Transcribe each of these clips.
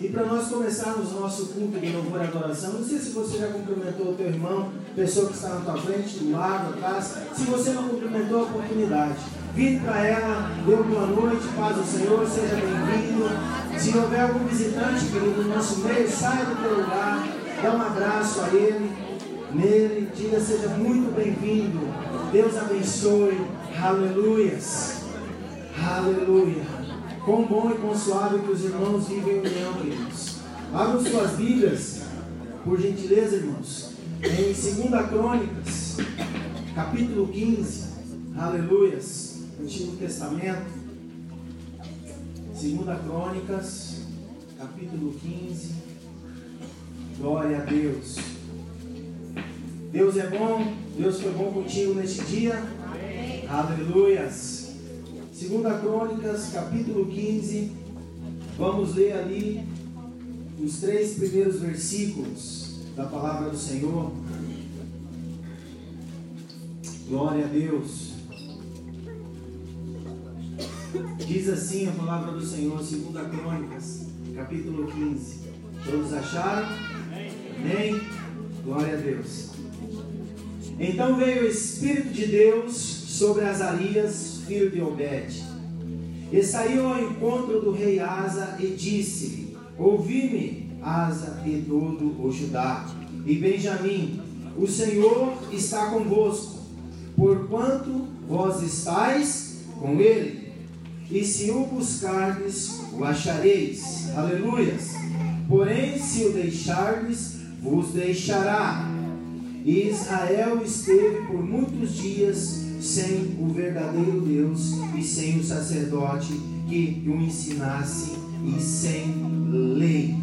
E para nós começarmos nosso culto de louvor e adoração, não sei se você já cumprimentou o teu irmão, pessoa que está na tua frente, do lado, atrás. Se você não cumprimentou, a oportunidade. Vinde para ela, dê boa noite, paz do Senhor, seja bem-vindo. Se houver algum visitante, querido, no nosso meio, saia do teu lugar, dá um abraço a ele, nele, diga seja muito bem-vindo. Deus abençoe. Aleluias. Aleluia. Quão bom e quão suave que os irmãos vivem em união, queridos. Abram suas Bíblias, por gentileza, irmãos, em 2 Crônicas, capítulo 15. Aleluias. Antigo Testamento. 2 Crônicas, capítulo 15. Glória a Deus. Deus é bom, Deus foi bom contigo neste dia. Aleluias. Segunda Crônicas, capítulo 15. Vamos ler ali os três primeiros versículos da palavra do Senhor. Glória a Deus. Diz assim a palavra do Senhor, segunda Crônicas, capítulo 15. Todos acharam? Amém? Glória a Deus. Então veio o Espírito de Deus sobre Azarias, filho de Obed. E saiu ao encontro do rei Asa e disse-lhe: Ouvi-me, Asa e todo o Judá, e Benjamim, o Senhor está convosco, porquanto vós estáis com ele. E se o buscardes, o achareis. Aleluias. Porém, se o deixardes, vos deixará. E Israel esteve por muitos dias sem o verdadeiro Deus e sem o sacerdote que o ensinasse e sem lei.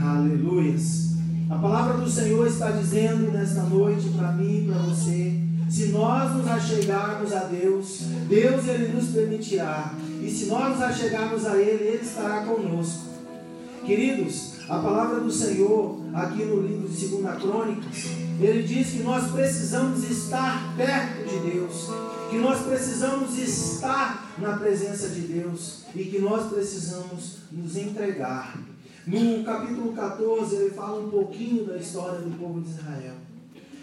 Aleluias. A palavra do Senhor está dizendo nesta noite para mim e para você: se nós nos achegarmos a Deus, Deus ele nos permitirá. E se nós nos achegarmos a Ele, Ele estará conosco. Queridos, a palavra do Senhor, aqui no livro de 2 Crônicas, ele diz que nós precisamos estar perto de Deus, que nós precisamos estar na presença de Deus e que nós precisamos nos entregar. No capítulo 14, ele fala um pouquinho da história do povo de Israel.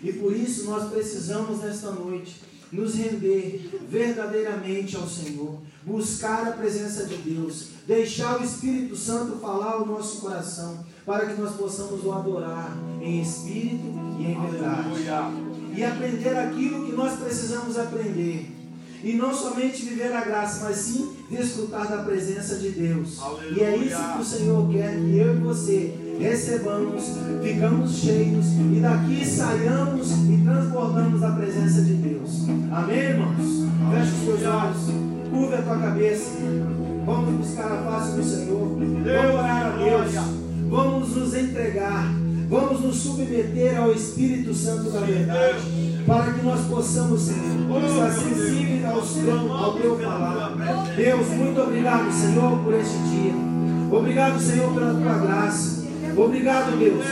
E por isso nós precisamos nesta noite nos render verdadeiramente ao Senhor, buscar a presença de Deus, deixar o Espírito Santo falar ao nosso coração, para que nós possamos o adorar em espírito e em verdade. E aprender aquilo que nós precisamos aprender. E não somente viver a graça, mas sim desfrutar da presença de Deus. Aleluia. E é isso que o Senhor quer que eu e você recebamos, ficamos cheios e daqui saiamos e transbordamos a presença de Deus. Amém, irmãos? Feche os teus olhos. Curva a tua cabeça. Vamos buscar a face do Senhor. Vamos orar a Deus. Vamos nos entregar. Vamos nos submeter ao Espírito Santo da verdade. Para que nós possamos estar sensíveis ao, ao teu falar. Deus, muito obrigado, Senhor, por este dia. Obrigado, Senhor, pela tua graça. Obrigado, Deus.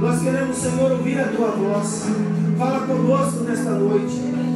Nós queremos, Senhor, ouvir a tua voz. Fala conosco nesta noite.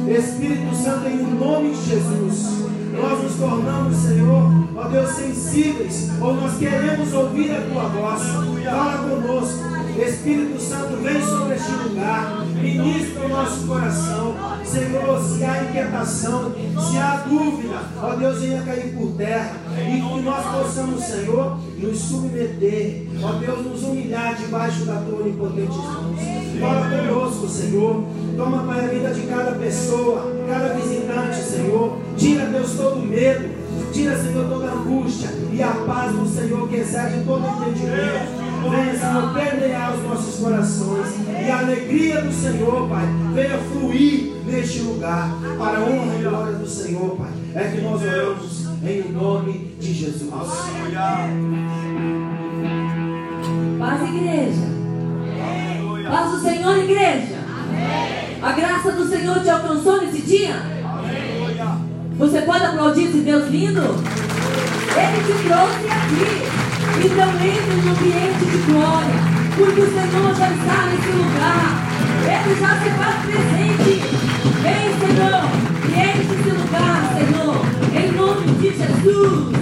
Espírito Santo, em nome de Jesus nós nos tornamos, Senhor, ó Deus, sensíveis, ou nós queremos ouvir a tua voz. Fala conosco. Espírito Santo, vem sobre este lugar, ministra o nosso coração. Senhor, se há inquietação, se há dúvida, ó Deus, venha cair por terra e que nós possamos, Senhor, nos submeter, ó Deus, nos humilhar debaixo da tua onipotente mãos. Conosco, Senhor. Toma, Pai, a vida de cada pessoa, cada visitante, Senhor. Tira, Deus, todo medo. Tira, Senhor, toda angústia e a paz do Senhor que excede todo entendimento. Venha, Senhor, permear os nossos corações. E a alegria do Senhor, Pai, venha fluir neste lugar. Para a honra e glória do Senhor, Pai. É que nós oramos em nome de Jesus. Paz, igreja. Paz do Senhor, igreja. A graça do Senhor te alcançou nesse dia? Você pode aplaudir esse Deus lindo? Ele te trouxe aqui. Então entre no ambiente de glória, porque o Senhor já está nesse lugar. Ele já se faz presente. Vem, Senhor, e enche esse lugar, Senhor, em nome de Jesus.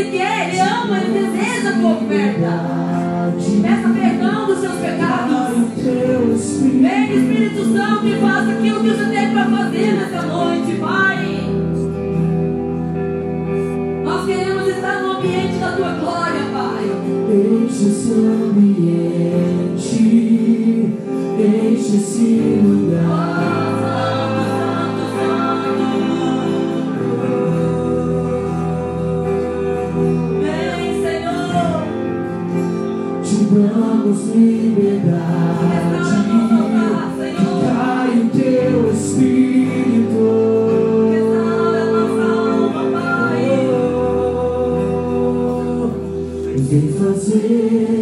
Ele quer, é, Ele ama, Ele deseja a tua oferta. Peça perdão dos seus pecados. Vem, Espírito Santo, e faça aquilo que você tem para fazer nessa noite, Pai. Nós queremos estar no ambiente da tua glória, Pai. Enche esse ambiente, enche esse dá-nos liberdade. Que o teu espírito. Vem fazer.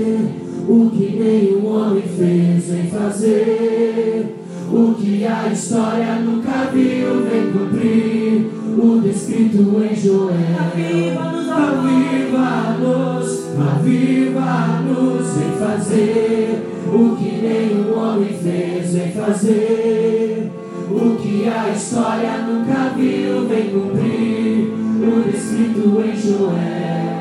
fazer o que nenhum homem fez, vem fazer o que a história nunca viu, vem cumprir o descrito em Joel.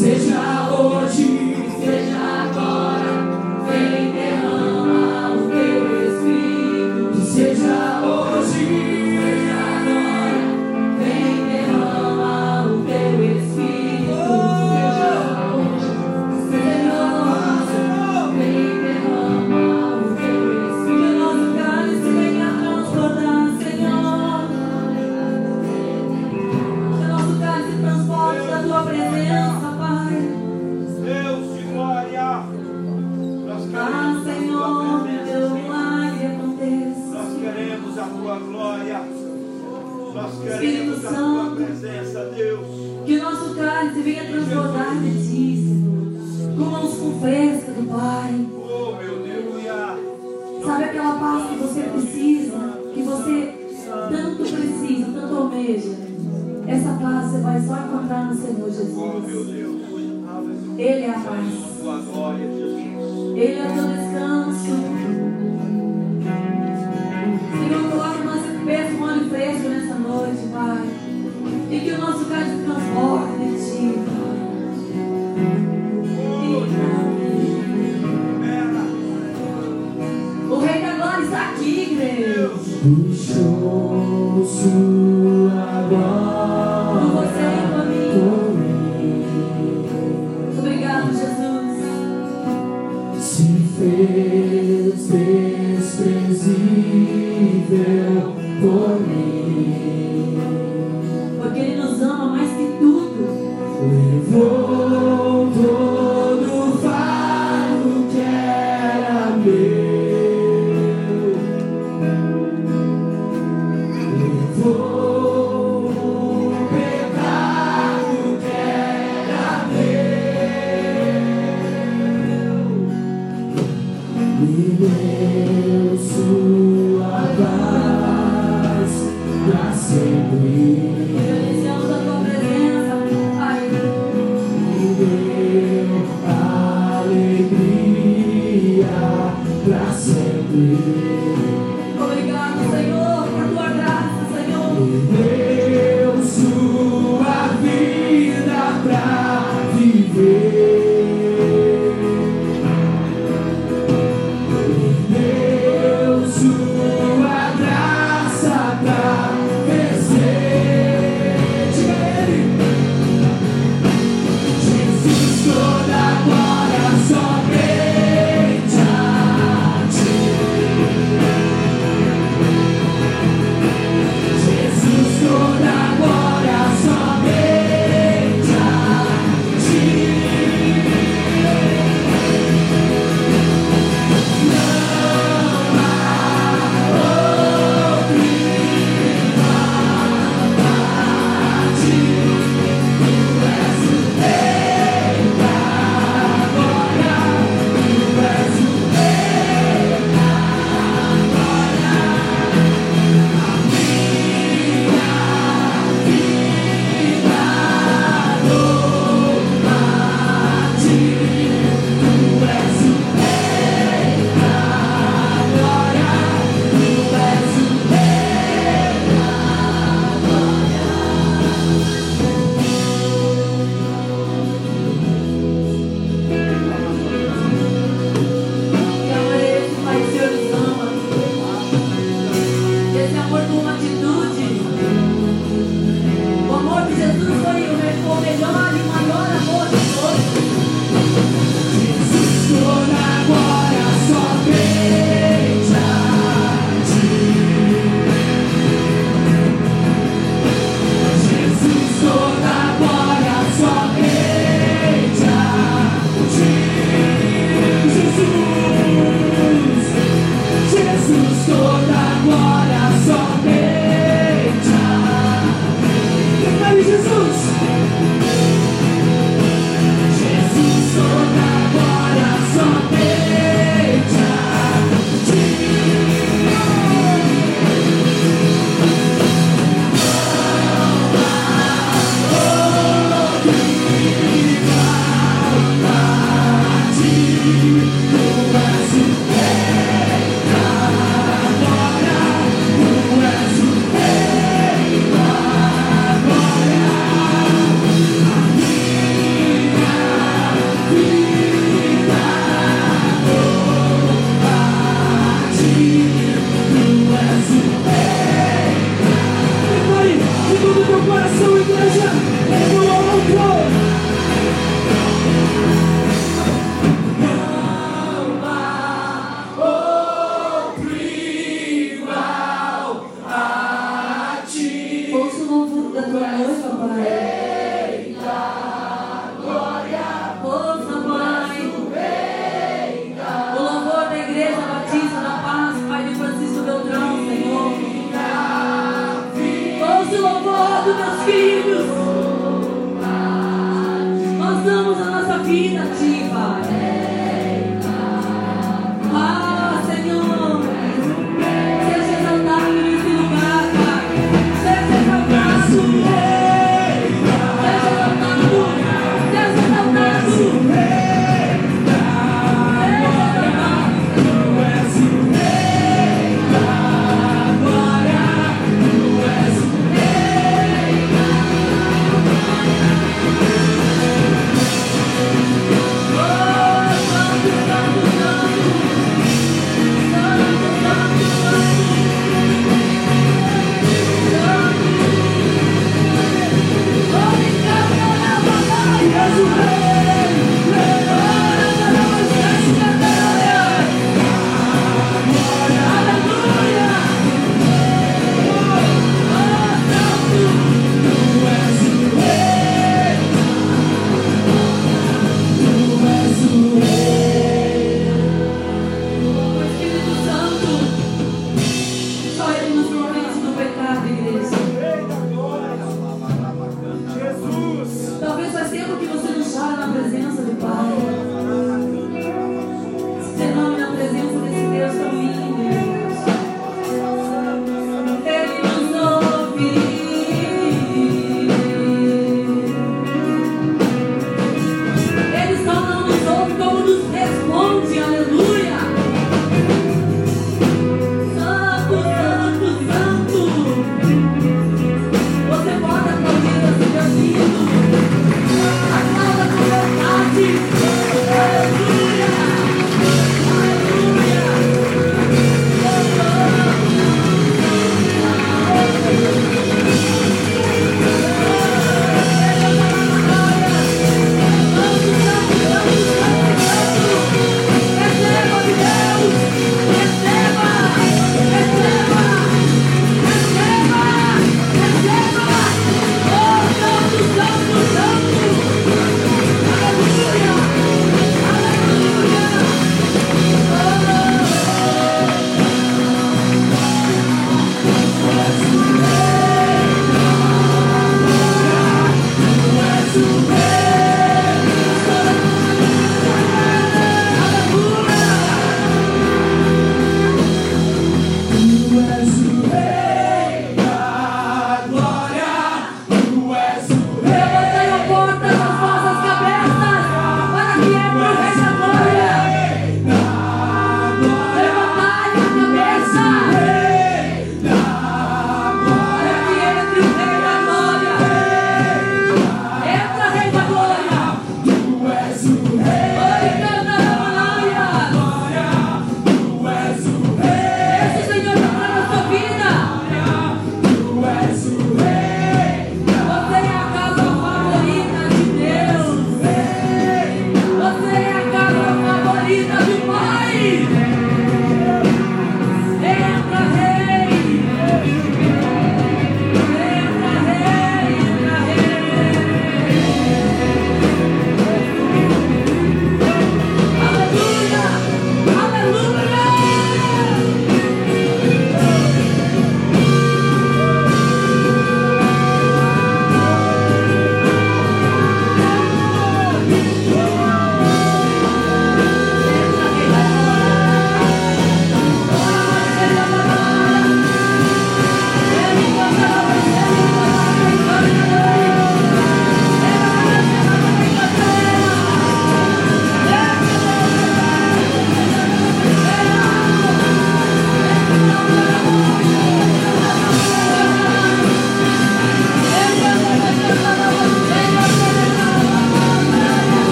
Fez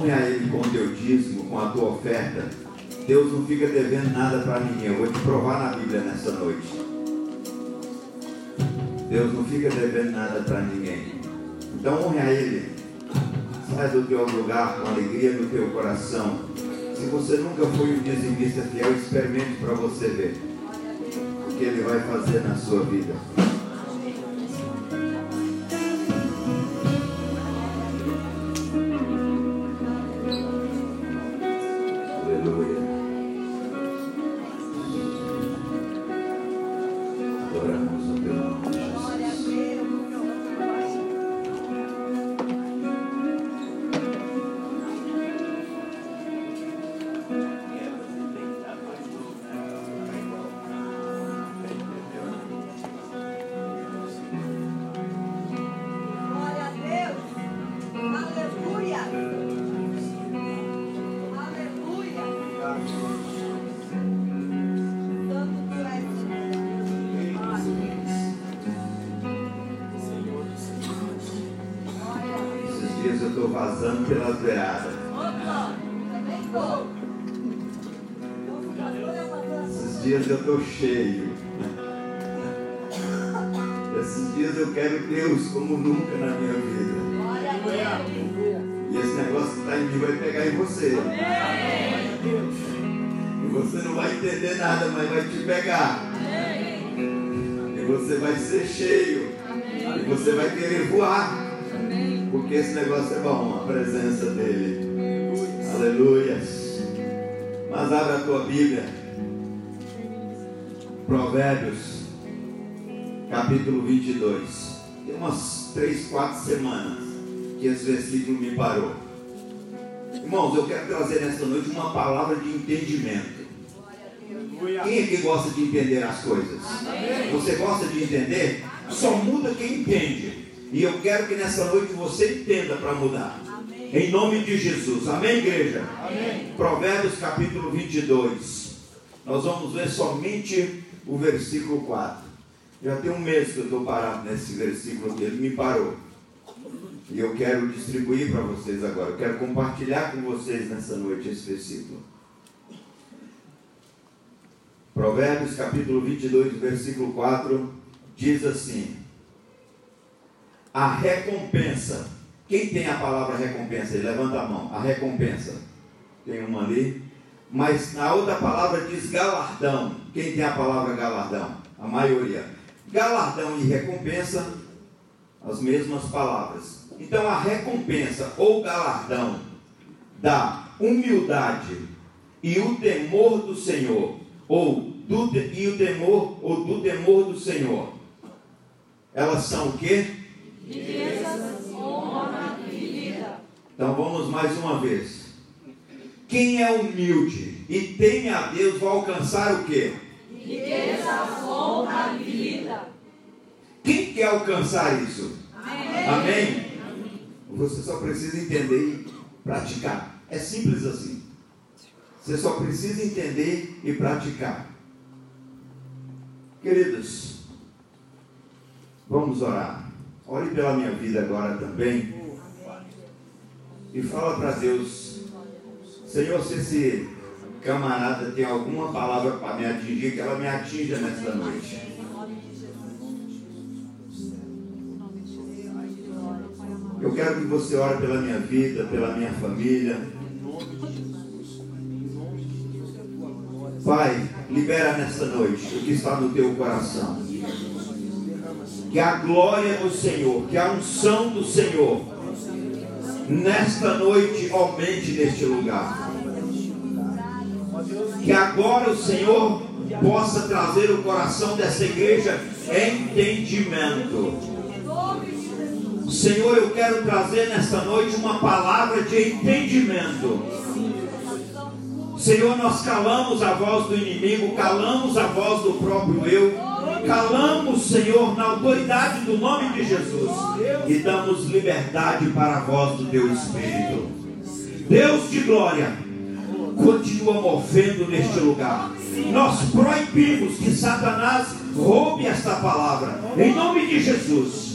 Honre a Ele com o teu dízimo, com a tua oferta. Deus não fica devendo nada para ninguém. Eu vou te provar na Bíblia nessa noite. Deus não fica devendo nada para ninguém. Então honre a Ele. Sai do teu lugar com alegria no teu coração se você nunca foi um dizimista fiel, experimente para você ver o que ele vai fazer na sua vida. 22. Tem umas três, quatro semanas que esse versículo me parou. Irmãos, eu quero trazer nesta noite uma palavra de entendimento. Quem é que gosta de entender as coisas? Você gosta de entender? Só muda quem entende. E eu quero que nessa noite você entenda para mudar. Em nome de Jesus. Amém, igreja? Amém. Provérbios capítulo 22. Nós vamos ver somente o versículo 4. Já tem um mês que eu estou parado nesse versículo aqui, ele me parou. E eu quero distribuir para vocês agora. Eu quero compartilhar com vocês nessa noite esse versículo. Provérbios capítulo 22, versículo 4 diz assim: A recompensa. Quem tem a palavra recompensa? Levanta a mão. A recompensa. Tem uma ali. Mas na outra palavra diz galardão. Quem tem a palavra galardão? A maioria. Galardão e recompensa, as mesmas palavras. Então a recompensa ou galardão da humildade e o temor do Senhor, ou do, e o temor, ou do temor do Senhor, elas são o quê? Riquezas, honra e vida. Então vamos mais uma vez. Quem é humilde e teme a Deus vai alcançar o quê? Riquezas, honra e vida. Quem quer alcançar isso? Amém. Amém? Você só precisa entender e praticar. É simples assim. Você só precisa entender e praticar. Queridos, vamos orar. Ore pela minha vida agora também. E fala para Deus, Senhor, se esse camarada tem alguma palavra para me atingir, que ela me atinja nesta noite. Eu quero que você ore pela minha vida, pela minha família. Pai, libera nesta noite o que está no teu coração. Que a glória do Senhor, que a unção do Senhor, nesta noite aumente neste lugar. Que agora o Senhor possa trazer o coração dessa igreja entendimento. Senhor, eu quero trazer nesta noite uma palavra de entendimento. Senhor, nós calamos a voz do inimigo, calamos a voz do próprio eu, calamos, Senhor, na autoridade do nome de Jesus e damos liberdade para a voz do teu Espírito. Deus de glória, continua movendo neste lugar. Nós proibimos que Satanás roube esta palavra, em nome de Jesus.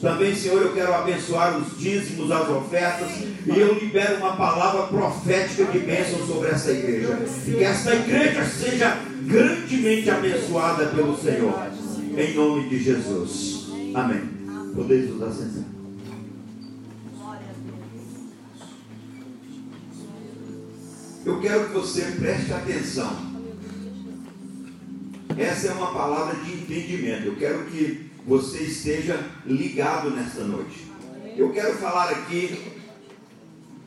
Também, Senhor, eu quero abençoar os dízimos, as ofertas, e eu libero uma palavra profética de bênção sobre essa igreja. Que esta igreja seja grandemente abençoada pelo Senhor. Em nome de Jesus. Amém. Podeis nos assentar. Eu quero que você preste atenção. Essa é uma palavra de entendimento. Eu quero que você esteja ligado nesta noite. Eu quero falar aqui,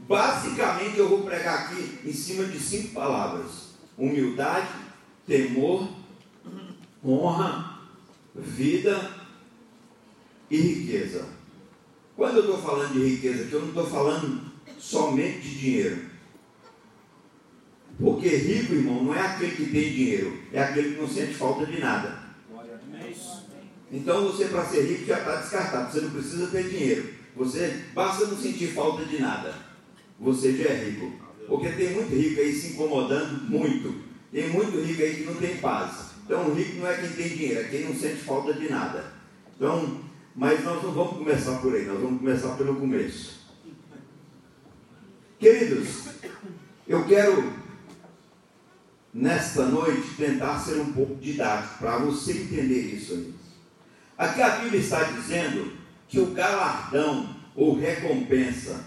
basicamente eu vou pregar aqui em cima de cinco palavras: humildade, temor, honra, vida e riqueza. Quando eu estou falando de riqueza eu não estou falando somente de dinheiro. Porque rico, irmão, não é aquele que tem dinheiro, é aquele que não sente falta de nada. Então você, para ser rico, já está descartado. Você não precisa ter dinheiro. Você basta não sentir falta de nada. Você já é rico. Porque tem muito rico aí se incomodando muito. Tem muito rico aí que não tem paz. Então o rico não é quem tem dinheiro, é quem não sente falta de nada. Então, mas nós não vamos começar por aí, nós vamos começar pelo começo. Queridos, eu quero nesta noite tentar ser um pouco didático para você entender isso aí. Aqui a Bíblia está dizendo que o galardão ou recompensa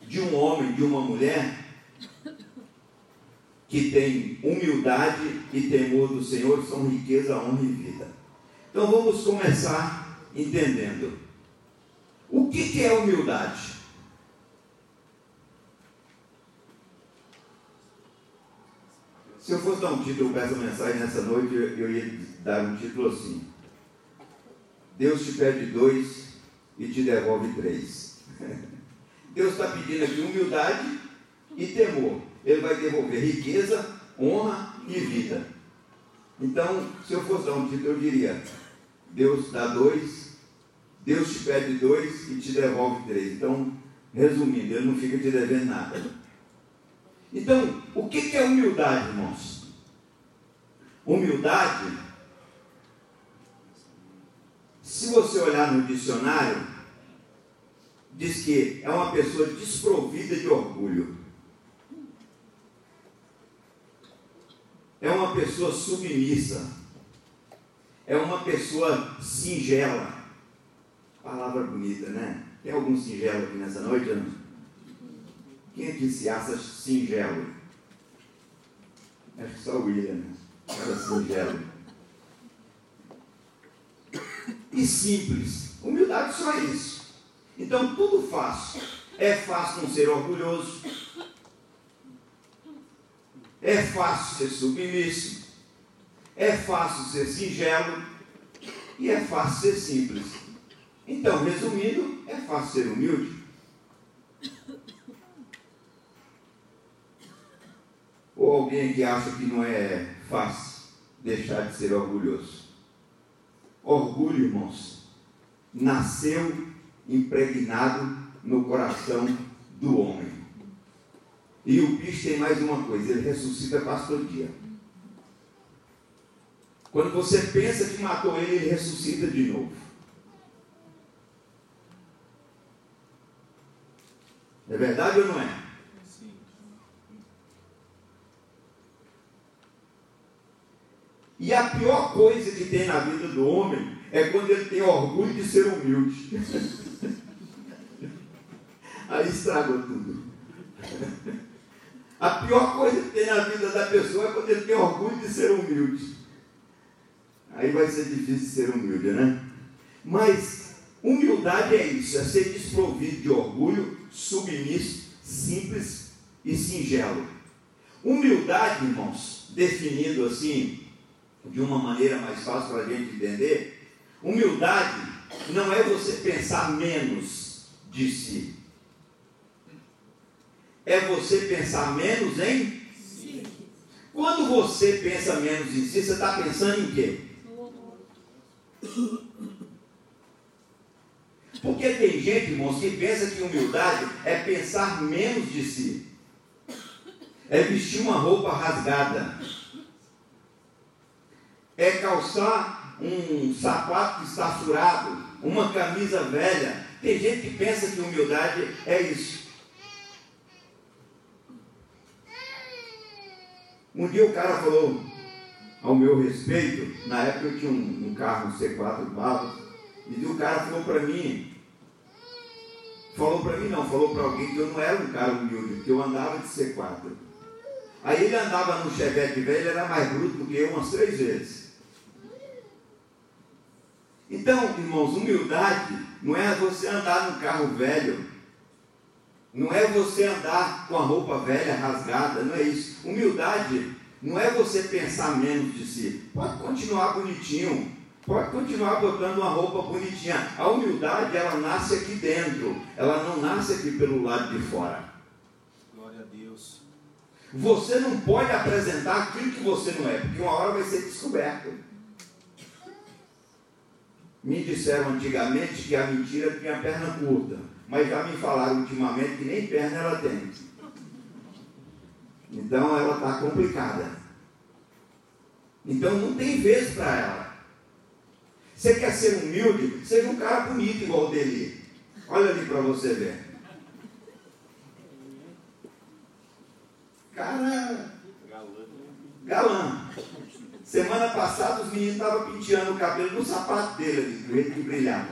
de um homem, de uma mulher que tem humildade e temor do Senhor são riqueza, honra e vida. Então vamos começar entendendo. O que, que é humildade? Se eu fosse dar um título para essa mensagem nessa noite, eu ia dar um título assim: Deus te pede dois e te devolve três. Deus está pedindo aqui humildade e temor. Ele vai devolver riqueza, honra e vida. Então, se eu fosse dar um título, eu diria: Deus dá dois, Deus te pede dois e te devolve três. Então, Resumindo, ele não fica te devendo nada. Então, o que é humildade, irmãos? Humildade, se você olhar no dicionário, diz que é uma pessoa desprovida de orgulho. É uma pessoa submissa. É uma pessoa singela. Palavra bonita, né? Tem algum singelo aqui nessa noite? Não? Quem aqui se acha singelo? Acho que só o William? Era singelo. E simples. Humildade só é isso. Então, tudo fácil. É fácil não ser orgulhoso. É fácil ser submisso. É fácil ser singelo. E é fácil ser simples. Então, resumindo, é fácil ser humilde. Ou alguém que acha que não é fácil deixar de ser orgulhoso. Orgulho, irmãos, nasceu impregnado no coração do homem. E o bicho tem mais uma coisa, ele ressuscita quase todo dia. Quando você pensa que matou ele, ele ressuscita de novo. É verdade ou não é? Sim. E a pior coisa que tem na vida do homem é quando ele tem orgulho de ser humilde. Aí estragou tudo. A pior coisa que tem na vida da pessoa é quando ele tem orgulho de ser humilde. Aí vai ser difícil ser humilde, né? Mas humildade é isso, é ser desprovido de orgulho, submisso, simples e singelo. Humildade, irmãos, definido assim, de uma maneira mais fácil para a gente entender, humildade não é você pensar menos de si. É você pensar menos em si. Quando você pensa menos em si, você está pensando em quê? Porque tem gente, irmãos, que pensa que humildade é pensar menos de si. É vestir uma roupa rasgada. É calçar um sapato que está furado, uma camisa velha. Tem gente que pensa que humildade é isso. Um dia o cara falou ao meu respeito, na época eu tinha um, um carro, um C4 balas, e o cara falou para mim, falou para mim não, falou para alguém que eu não era um cara humilde, que eu andava de C4. Aí ele andava no Chevette velho, ele era mais bruto do que eu umas três vezes. Então, irmãos, humildade não é você andar no carro velho, não é você andar com a roupa velha rasgada, não é isso. Humildade não é você pensar menos de si. Pode continuar bonitinho, Pode continuar botando uma roupa bonitinha. A humildade, ela nasce aqui dentro. Ela não nasce aqui pelo lado de fora. Glória a Deus. Você não pode apresentar aquilo que você não é, porque uma hora vai ser descoberto. Me disseram antigamente que a mentira tinha perna curta, mas já me falaram ultimamente que nem perna ela tem. Então ela está complicada. Então não tem vez para ela. Você quer ser humilde? Seja um cara bonito igual o dele. Olha ali para você ver. Cara. Galã. Semana passada os meninos estavam penteando o cabelo no sapato dele ali, do jeito que brilhava.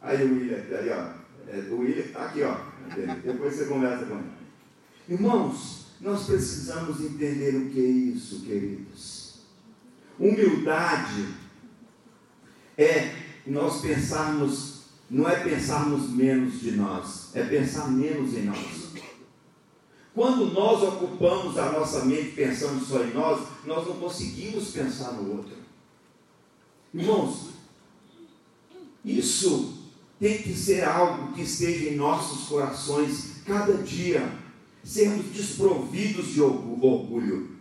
Aí o William, aí ó. É, o William está aqui, ó. Depois você conversa com ele. Irmãos, nós precisamos entender o que é isso, queridos. Humildade é nós pensarmos, não é pensarmos menos de nós, é pensar menos em nós. Quando nós ocupamos a nossa mente pensando só em nós, nós não conseguimos pensar no outro. Irmãos, isso tem que ser algo que esteja em nossos corações cada dia, sermos desprovidos de orgulho.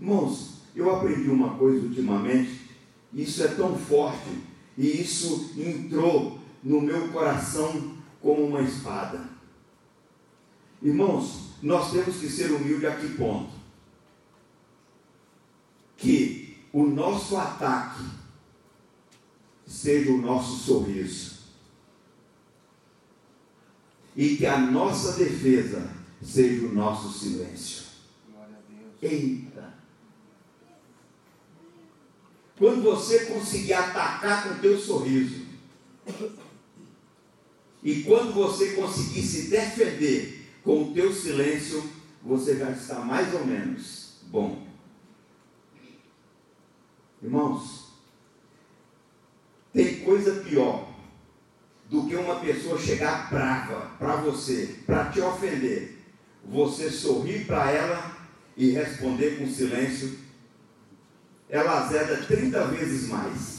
Irmãos, eu aprendi uma coisa ultimamente, isso é tão forte, e isso entrou no meu coração como uma espada. Irmãos, nós temos que ser humildes a que ponto? Que o nosso ataque seja o nosso sorriso. E que a nossa defesa seja o nosso silêncio. Eita! Quando você conseguir atacar com o teu sorriso, e quando você conseguir se defender com o teu silêncio, você já está mais ou menos bom. Irmãos, tem coisa pior do que uma pessoa chegar brava para você, para te ofender. Você sorrir para ela e responder com silêncio, ela azeda 30 vezes mais.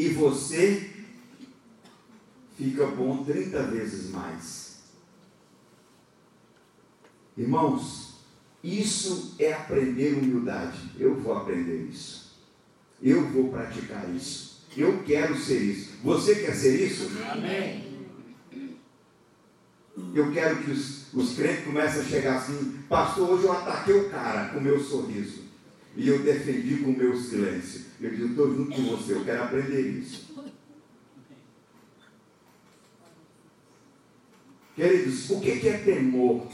e você fica bom 30 vezes mais. Irmãos, isso é aprender humildade. Eu vou aprender isso. Eu vou praticar isso. Eu quero ser isso. Você quer ser isso? Amém. Eu quero que os, os crentes comecem a chegar assim, pastor, hoje eu ataquei o cara com o meu sorriso. E eu defendi com o meu silêncio. Eu disse, eu estou junto com você, eu quero aprender isso. Queridos, o que é temor?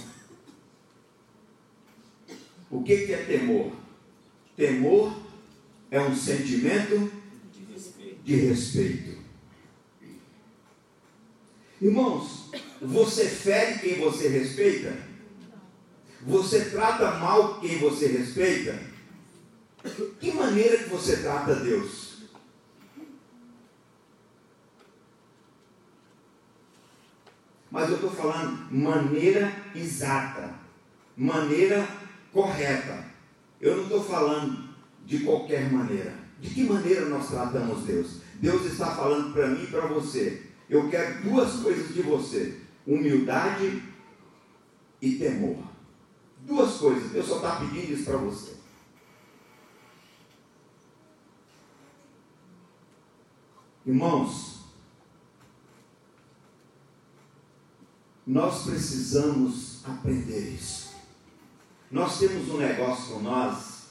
O que é temor? Temor é um sentimento de respeito. Irmãos, você fere quem você respeita? Você trata mal quem você respeita? Que maneira que você trata Deus? Mas eu estou falando maneira exata, maneira correta. Eu não estou falando de qualquer maneira. De que maneira nós tratamos Deus? Deus está falando para mim e para você. Eu quero duas coisas de você: humildade e temor. Duas coisas. Deus só está pedindo isso para você. Irmãos, nós precisamos aprender isso. Nós temos um negócio com nós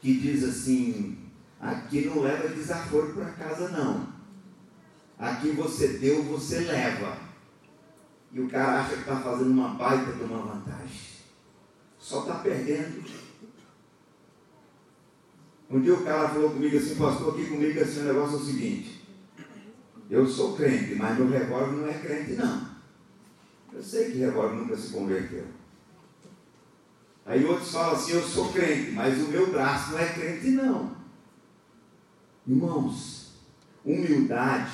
que diz assim: aqui não leva desaforo para casa, não. Aqui você deu, você leva. E o cara acha que está fazendo uma baita de uma vantagem. Só está perdendo. Um dia o cara falou comigo assim, pastor, aqui comigo assim, o negócio é o seguinte. Eu sou crente, mas meu revólver não é crente, não. Eu sei que revólver nunca se converteu. Aí outros falam assim, eu sou crente, mas o meu braço não é crente, não. Irmãos, humildade,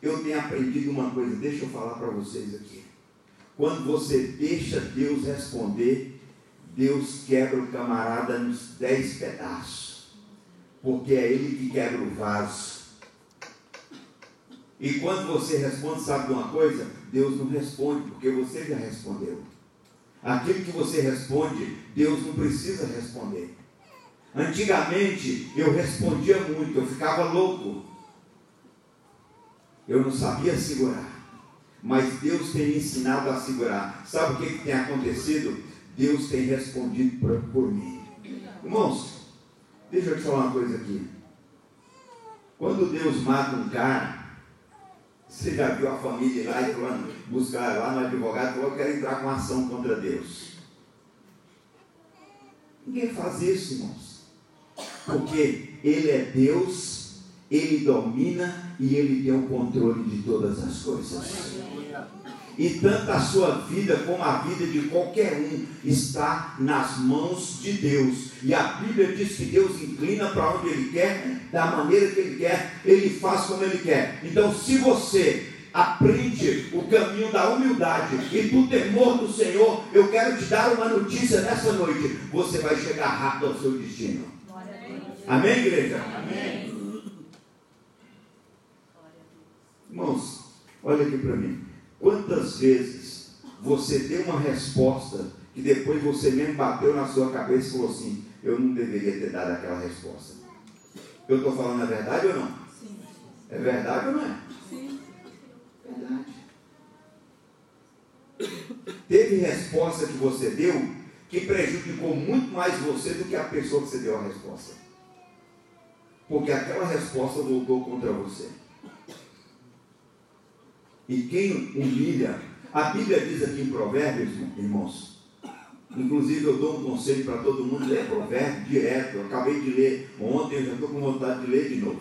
eu tenho aprendido uma coisa, deixa eu falar para vocês aqui. Quando você deixa Deus responder, Deus quebra o camarada nos dez pedaços. Porque é Ele que quebra o vaso. E quando você responde, sabe de uma coisa? Deus não responde, porque você já respondeu. Aquilo que você responde, Deus não precisa responder. Antigamente eu respondia muito, eu ficava louco. Eu não sabia segurar. Mas Deus tem me ensinado a segurar. Sabe o que, que tem acontecido? Deus tem respondido por, por mim. Irmãos, deixa eu te falar uma coisa aqui. Quando Deus mata um cara, você já viu a família lá e quando buscar lá no advogado falou que quer entrar com ação contra Deus. Ninguém faz isso, irmãos. Porque Ele é Deus, Ele domina e Ele tem o controle de todas as coisas. E tanto a sua vida como a vida de qualquer um está nas mãos de Deus. E a Bíblia diz que Deus inclina para onde Ele quer, da maneira que Ele quer, Ele faz como Ele quer. Então, se você aprende o caminho da humildade e do temor do Senhor, eu quero te dar uma notícia nessa noite: você vai chegar rápido ao seu destino. Amém, igreja? Amém. Irmãos, olha aqui para mim. Quantas vezes você deu uma resposta que depois você mesmo bateu na sua cabeça e falou assim: eu não deveria ter dado aquela resposta. Eu estou falando a verdade ou não? Sim. É verdade ou não é? Sim. Verdade. Teve resposta que você deu que prejudicou muito mais você do que a pessoa que você deu a resposta. Porque aquela resposta voltou contra você. E quem humilha, a Bíblia diz aqui em Provérbios, irmãos, Inclusive, eu dou um conselho para todo mundo: ler provérbio direto. Eu acabei de ler ontem, eu já estou com vontade de ler de novo.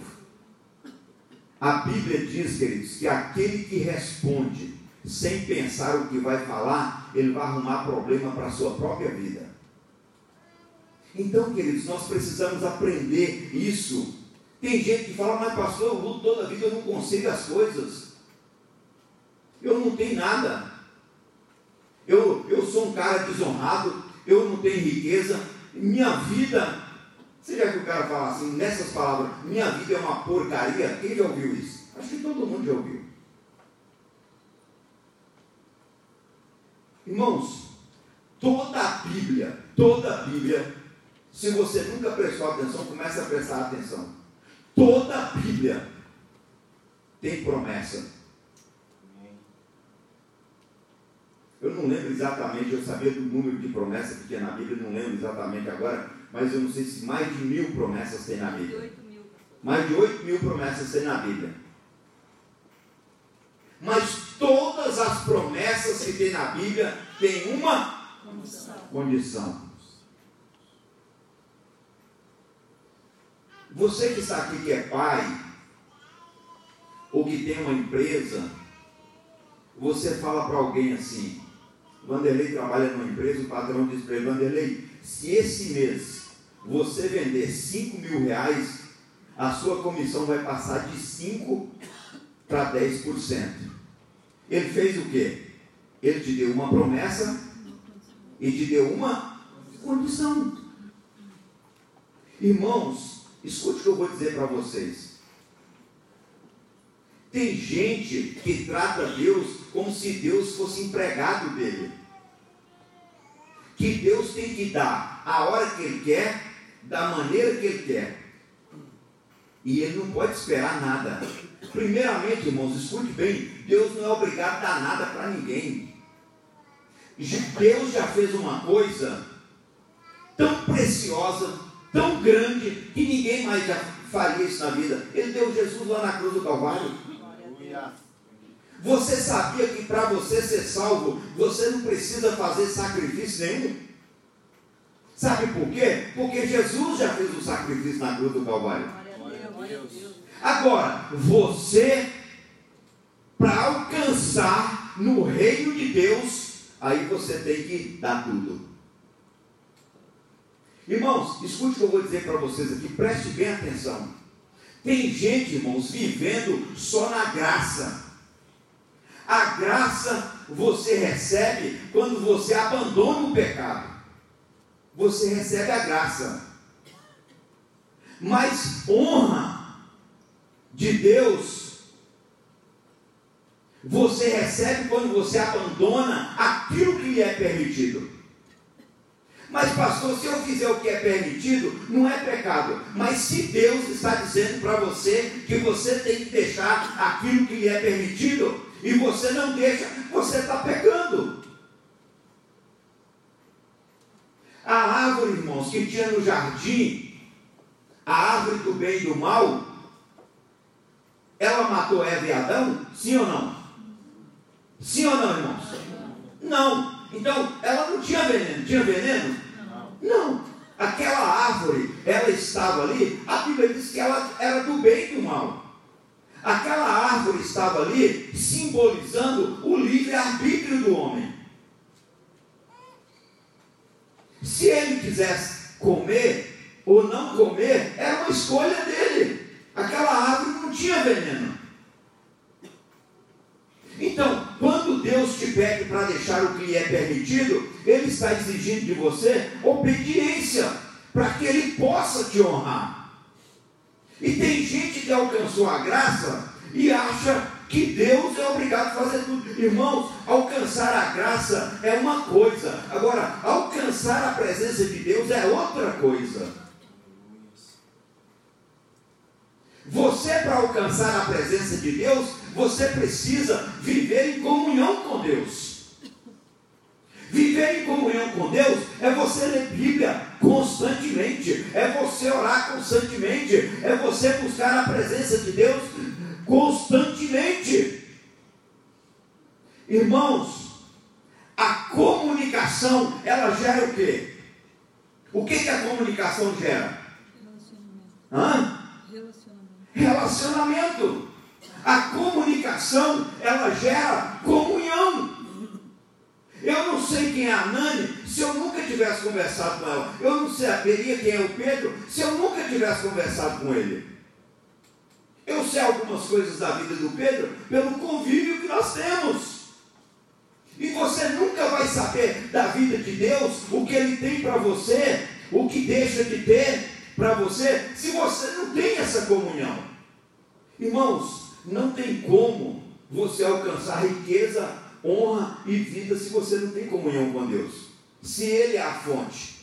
A Bíblia diz, queridos, que aquele que responde sem pensar o que vai falar, ele vai arrumar problema para a sua própria vida. Então, queridos, nós precisamos aprender isso. Tem gente que fala, mas pastor, eu luto toda a vida, eu não consigo as coisas. Eu não tenho nada eu, eu sou um cara desonrado, eu não tenho riqueza, minha vida. Você já que o cara fala assim, nessas palavras, minha vida é uma porcaria? Quem já ouviu isso? Acho que todo mundo já ouviu. Irmãos, toda a Bíblia, toda a Bíblia, se você nunca prestou atenção, comece a prestar atenção. Toda a Bíblia tem promessa. Eu não lembro exatamente, eu sabia do número de promessas que tinha na Bíblia, não lembro exatamente agora, mas eu não sei se mais de mil promessas tem na Bíblia. Mais de 8 mil promessas tem na Bíblia. Mas todas as promessas que tem na Bíblia têm uma condição. condição. Você que está aqui que é pai, ou que tem uma empresa, você fala para alguém assim: Vanderlei trabalha numa empresa, o patrão diz para ele, Vanderlei, se esse mês você vender 5 mil reais, a sua comissão vai passar de 5 para 10%. Ele fez o quê? Ele te deu uma promessa e te deu uma condição. Irmãos, escute o que eu vou dizer para vocês. Tem gente que trata Deus como se Deus fosse empregado dele. Que Deus tem que dar a hora que Ele quer, da maneira que Ele quer. E Ele não pode esperar nada. Primeiramente, irmãos, escute bem: Deus não é obrigado a dar nada para ninguém. Deus já fez uma coisa tão preciosa, tão grande, que ninguém mais já faria isso na vida. Ele deu Jesus lá na cruz do Calvário. Você sabia que para você ser salvo, você não precisa fazer sacrifício nenhum? Sabe por quê? Porque Jesus já fez o sacrifício na cruz do Calvário. Agora, você, para alcançar no reino de Deus, aí você tem que dar tudo. Irmãos, escute o que eu vou dizer para vocês aqui, preste bem atenção. Tem gente, irmãos, vivendo só na graça. A graça você recebe quando você abandona o pecado. Você recebe a graça. Mas honra de Deus você recebe quando você abandona aquilo que lhe é permitido. Mas, pastor, se eu fizer o que é permitido, não é pecado. Mas se Deus está dizendo para você que você tem que deixar aquilo que lhe é permitido, e você não deixa, você está pecando. A árvore, irmãos, que tinha no jardim, a árvore do bem e do mal, ela matou Eva e Adão? Sim ou não? Sim ou não, irmãos? Não. Então, ela não tinha veneno. Tinha veneno? Não. Aquela árvore, ela estava ali, a Bíblia diz que ela era do bem e do mal. Aquela árvore estava ali simbolizando o livre-arbítrio do homem. Se ele quisesse comer ou não comer, era uma escolha dele. Aquela árvore não tinha veneno. Então, quando Deus te pede para deixar o que lhe é permitido, Ele está exigindo de você obediência, para que Ele possa te honrar. E tem gente que alcançou a graça e acha que Deus é obrigado a fazer tudo. Irmãos, alcançar a graça é uma coisa, agora, alcançar a presença de Deus é outra coisa. Você, para alcançar a presença de Deus, você precisa viver em comunhão com Deus. Viver em comunhão com Deus é você ler Bíblia constantemente, é você orar constantemente, é você buscar a presença de Deus constantemente. Irmãos, a comunicação, ela gera o quê? O que, que a comunicação gera? Hã? Relacionamento. Relacionamento. A comunicação, ela gera comunhão. Eu não sei quem é a Nani se eu nunca tivesse conversado com ela. Eu não saberia quem é o Pedro se eu nunca tivesse conversado com ele. Eu sei algumas coisas da vida do Pedro pelo convívio que nós temos. E você nunca vai saber da vida de Deus o que Ele tem para você, o que deixa de ter para você, se você não tem essa comunhão. Irmãos, não tem como você alcançar riqueza honra e vida se você não tem comunhão com Deus. Se Ele é a fonte.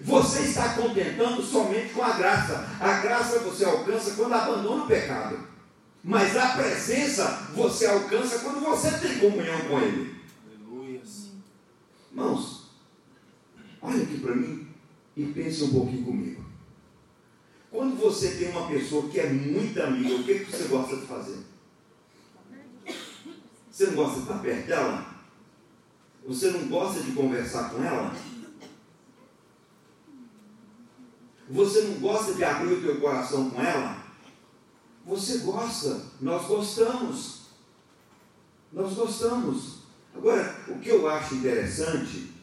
Você está contentando somente com a graça. A graça você alcança quando abandona o pecado. Mas a presença você alcança quando você tem comunhão com Ele. Aleluia. Irmãos, olha aqui para mim e pense um pouquinho comigo. Quando você tem uma pessoa que é muito amiga, o que, que você gosta de fazer? Você não gosta de estar perto dela? Você não gosta de conversar com ela? Você não gosta de abrir o teu coração com ela? Você gosta, nós gostamos. Nós gostamos. Agora, o que eu acho interessante,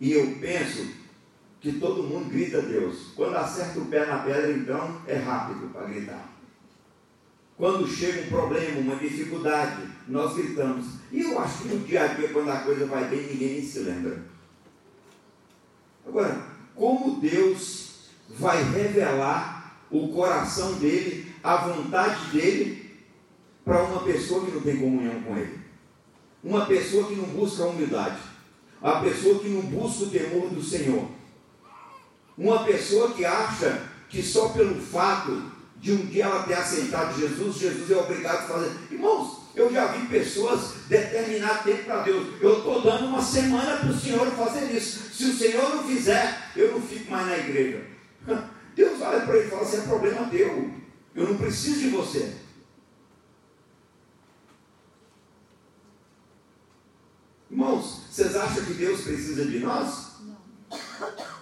e eu penso que todo mundo grita a Deus. Quando acerta o pé na pedra, então é rápido para gritar. Quando chega um problema, uma dificuldade, nós gritamos. E eu acho que no dia a dia, quando a coisa vai bem, ninguém nem se lembra. Agora, como Deus vai revelar o coração dele, a vontade dele, para uma pessoa que não tem comunhão com ele? Uma pessoa que não busca a humildade, uma pessoa que não busca o temor do Senhor, uma pessoa que acha que só pelo fato de um dia ela ter aceitado Jesus, Jesus é obrigado a fazer. Irmãos, eu já vi pessoas determinar tempo para Deus. Eu estou dando uma semana para o Senhor fazer isso. Se o Senhor não fizer, eu não fico mais na igreja. Deus olha para ele e fala assim: é problema teu. Eu não preciso de você. Irmãos, vocês acham que Deus precisa de nós? Não.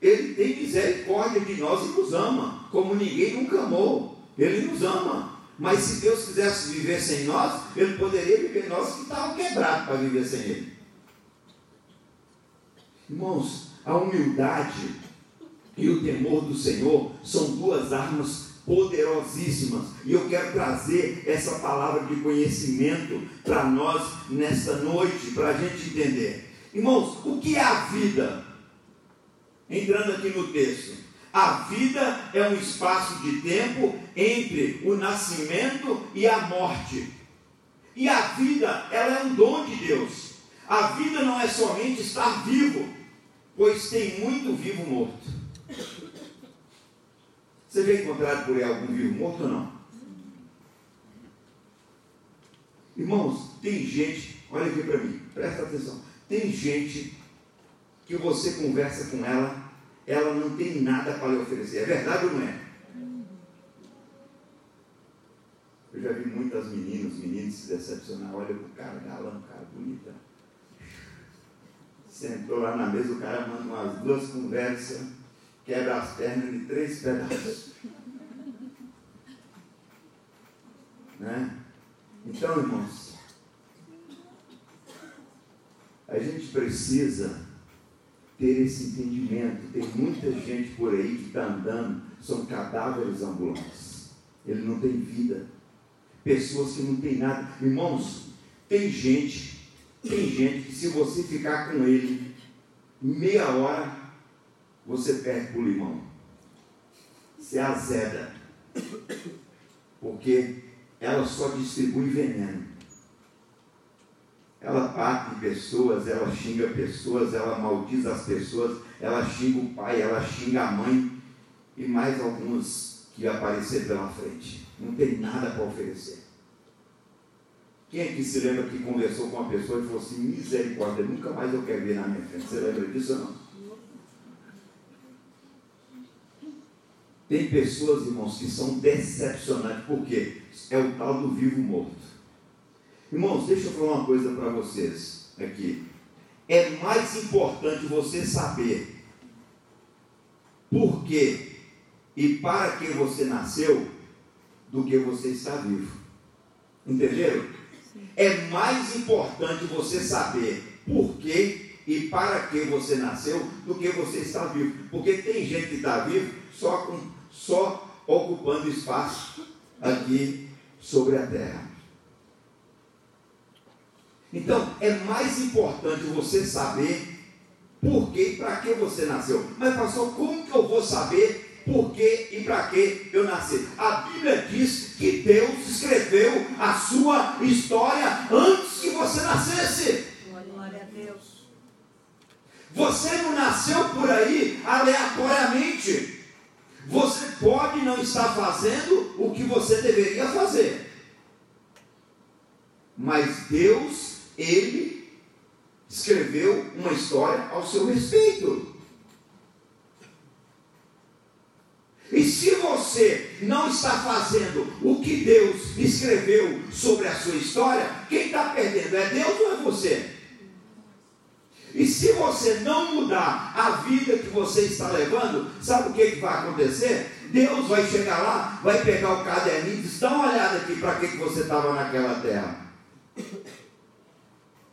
Ele tem misericórdia de nós e nos ama, como ninguém nunca amou. Ele nos ama. Mas se Deus quisesse viver sem nós, Ele poderia viver em nós que estavam quebrados para viver sem Ele. Irmãos, a humildade e o temor do Senhor são duas armas poderosíssimas. E eu quero trazer essa palavra de conhecimento para nós nesta noite, para a gente entender. Irmãos, o que é a vida? Entrando aqui no texto. A vida é um espaço de tempo entre o nascimento e a morte. E a vida, ela é um dom de Deus. A vida não é somente estar vivo, pois tem muito vivo morto. Você já encontrado por aí algum vivo morto ou não? Irmãos, tem gente, olha aqui para mim, presta atenção. Tem gente que você conversa com ela, ela não tem nada para lhe oferecer. É verdade ou não é? Eu já vi muitas meninas, meninos se decepcionar. Olha o cara, galã, cara bonita. Sentou lá na mesa, o cara manda umas duas conversas, quebra as pernas de três pedaços. Né? Então, irmãos, a gente precisa ter esse entendimento. Tem muita gente por aí que está andando, são cadáveres ambulantes. Ele não tem vida. Pessoas que não têm nada. Irmãos, tem gente, tem gente que se você ficar com ele meia hora, você perde o limão. Você azeda. Porque ela só distribui veneno. Ela bate pessoas, ela xinga pessoas, ela maldiz as pessoas, ela xinga o pai, ela xinga a mãe e mais alguns que aparecer pela frente. Não tem nada para oferecer. Quem é que se lembra que conversou com uma pessoa e falou assim, misericórdia, nunca mais eu quero ver na minha frente? Você lembra disso ou não? Tem pessoas, irmãos, que são decepcionantes, porque é o tal do vivo morto. Irmãos, deixa eu falar uma coisa para vocês aqui. É mais importante você saber por que e para que você nasceu do que você está vivo. Entenderam? É mais importante você saber por que e para que você nasceu do que você está vivo. Porque tem gente que está vivo só com só ocupando espaço aqui sobre a terra. Então, é mais importante você saber por que e para que você nasceu. Mas, pastor, como que eu vou saber por que e para que eu nasci? A Bíblia diz que Deus escreveu a sua história antes que você nascesse. Glória a Deus. Você não nasceu por aí aleatoriamente. Você pode não estar fazendo o que você deveria fazer. Mas Deus, Ele escreveu uma história ao seu respeito. E se você não está fazendo o que Deus escreveu sobre a sua história, quem está perdendo é Deus ou é você? E se você não mudar a vida que você está levando, sabe o que, que vai acontecer? Deus vai chegar lá, vai pegar o caderninho e diz: dá uma olhada aqui para que, que você estava naquela terra.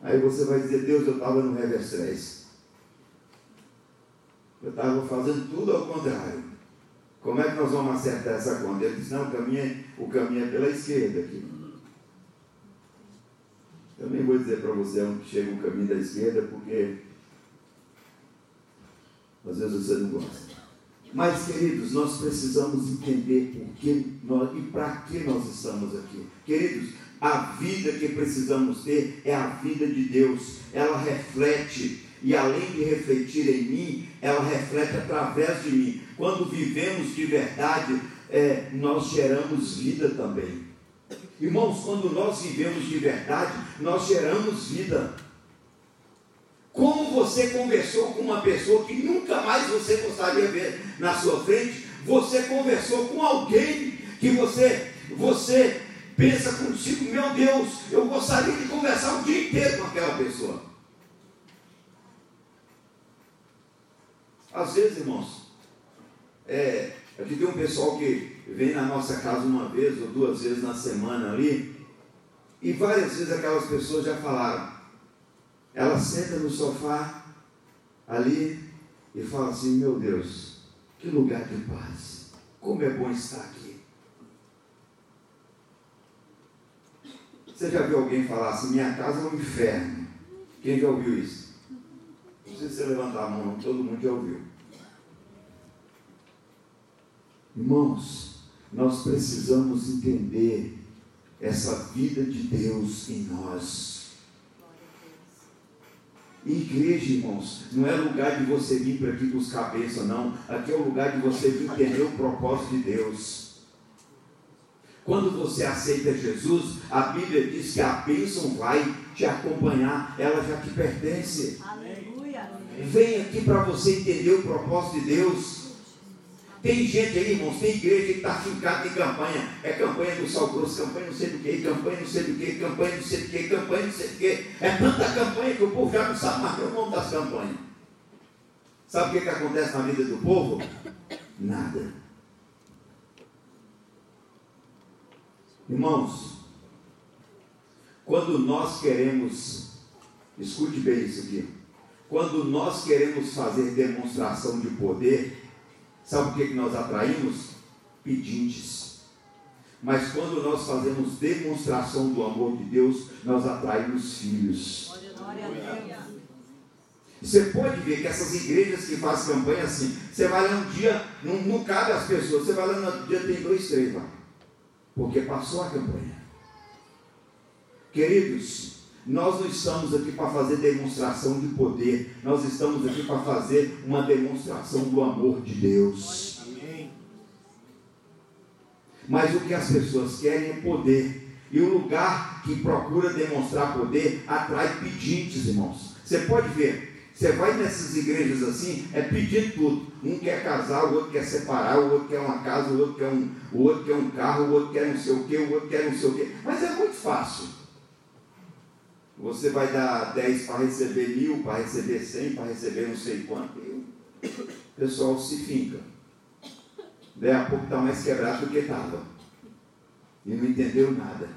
Aí você vai dizer: Deus, eu estava no reverse 3. Eu estava fazendo tudo ao contrário. Como é que nós vamos acertar essa conta? Ele disse: Não, o caminho é, o caminho é pela esquerda aqui. Eu nem vou dizer para você onde chega o caminho da esquerda, porque às vezes você não gosta. Mas, queridos, nós precisamos entender por que nós, e para que nós estamos aqui. Queridos, a vida que precisamos ter é a vida de Deus. Ela reflete, e além de refletir em mim, ela reflete através de mim. Quando vivemos de verdade, é, nós geramos vida também. Irmãos, quando nós vivemos de verdade, nós geramos vida. Como você conversou com uma pessoa que nunca mais você gostaria de ver na sua frente, você conversou com alguém que você, você pensa consigo, meu Deus, eu gostaria de conversar o dia inteiro com aquela pessoa. Às vezes, irmãos, é, aqui tem um pessoal que vem na nossa casa uma vez ou duas vezes na semana ali, e várias vezes aquelas pessoas já falaram. Ela senta no sofá ali e fala assim: Meu Deus, que lugar de paz, como é bom estar aqui. Você já viu alguém falar assim: Minha casa é um inferno? Quem já ouviu isso? Não sei se você levantar a mão, todo mundo já ouviu. Irmãos, nós precisamos entender essa vida de Deus em nós. Igreja, irmãos, não é lugar de você vir para aqui buscar bênção, não. Aqui é o lugar de você entender o propósito de Deus. Quando você aceita Jesus, a Bíblia diz que a bênção vai te acompanhar, ela já te pertence. Aleluia. Vem aqui para você entender o propósito de Deus. Tem gente aí, irmãos, tem igreja que está fincada em campanha. É campanha do sal grosso, campanha não sei do que, campanha não sei do que, campanha não sei do que, campanha não sei do que. É tanta campanha que o povo já não sabe mais o nome das campanhas. Sabe o que, que acontece na vida do povo? Nada. Irmãos, quando nós queremos, escute bem isso aqui, quando nós queremos fazer demonstração de poder, Sabe o que, que nós atraímos? Pedintes. Mas quando nós fazemos demonstração do amor de Deus, nós atraímos filhos. Você pode ver que essas igrejas que fazem campanha assim, você vai lá um dia, não, não cabe às pessoas, você vai lá no dia, tem dois, três. Porque passou a campanha. Queridos, nós não estamos aqui para fazer demonstração de poder, nós estamos aqui para fazer uma demonstração do amor de Deus. Mas o que as pessoas querem é poder. E o lugar que procura demonstrar poder atrai pedintes, irmãos. Você pode ver, você vai nessas igrejas assim, é pedir tudo. Um quer casar, o outro quer separar, o outro quer uma casa, o outro quer um, o outro quer um carro, o outro quer não sei o quê, o outro quer não sei o quê. Mas é muito fácil. Você vai dar 10 para receber mil, para receber 100, para receber não sei quanto. E o pessoal se finca. Daí a pouco está mais quebrado do que estava. E não entendeu nada.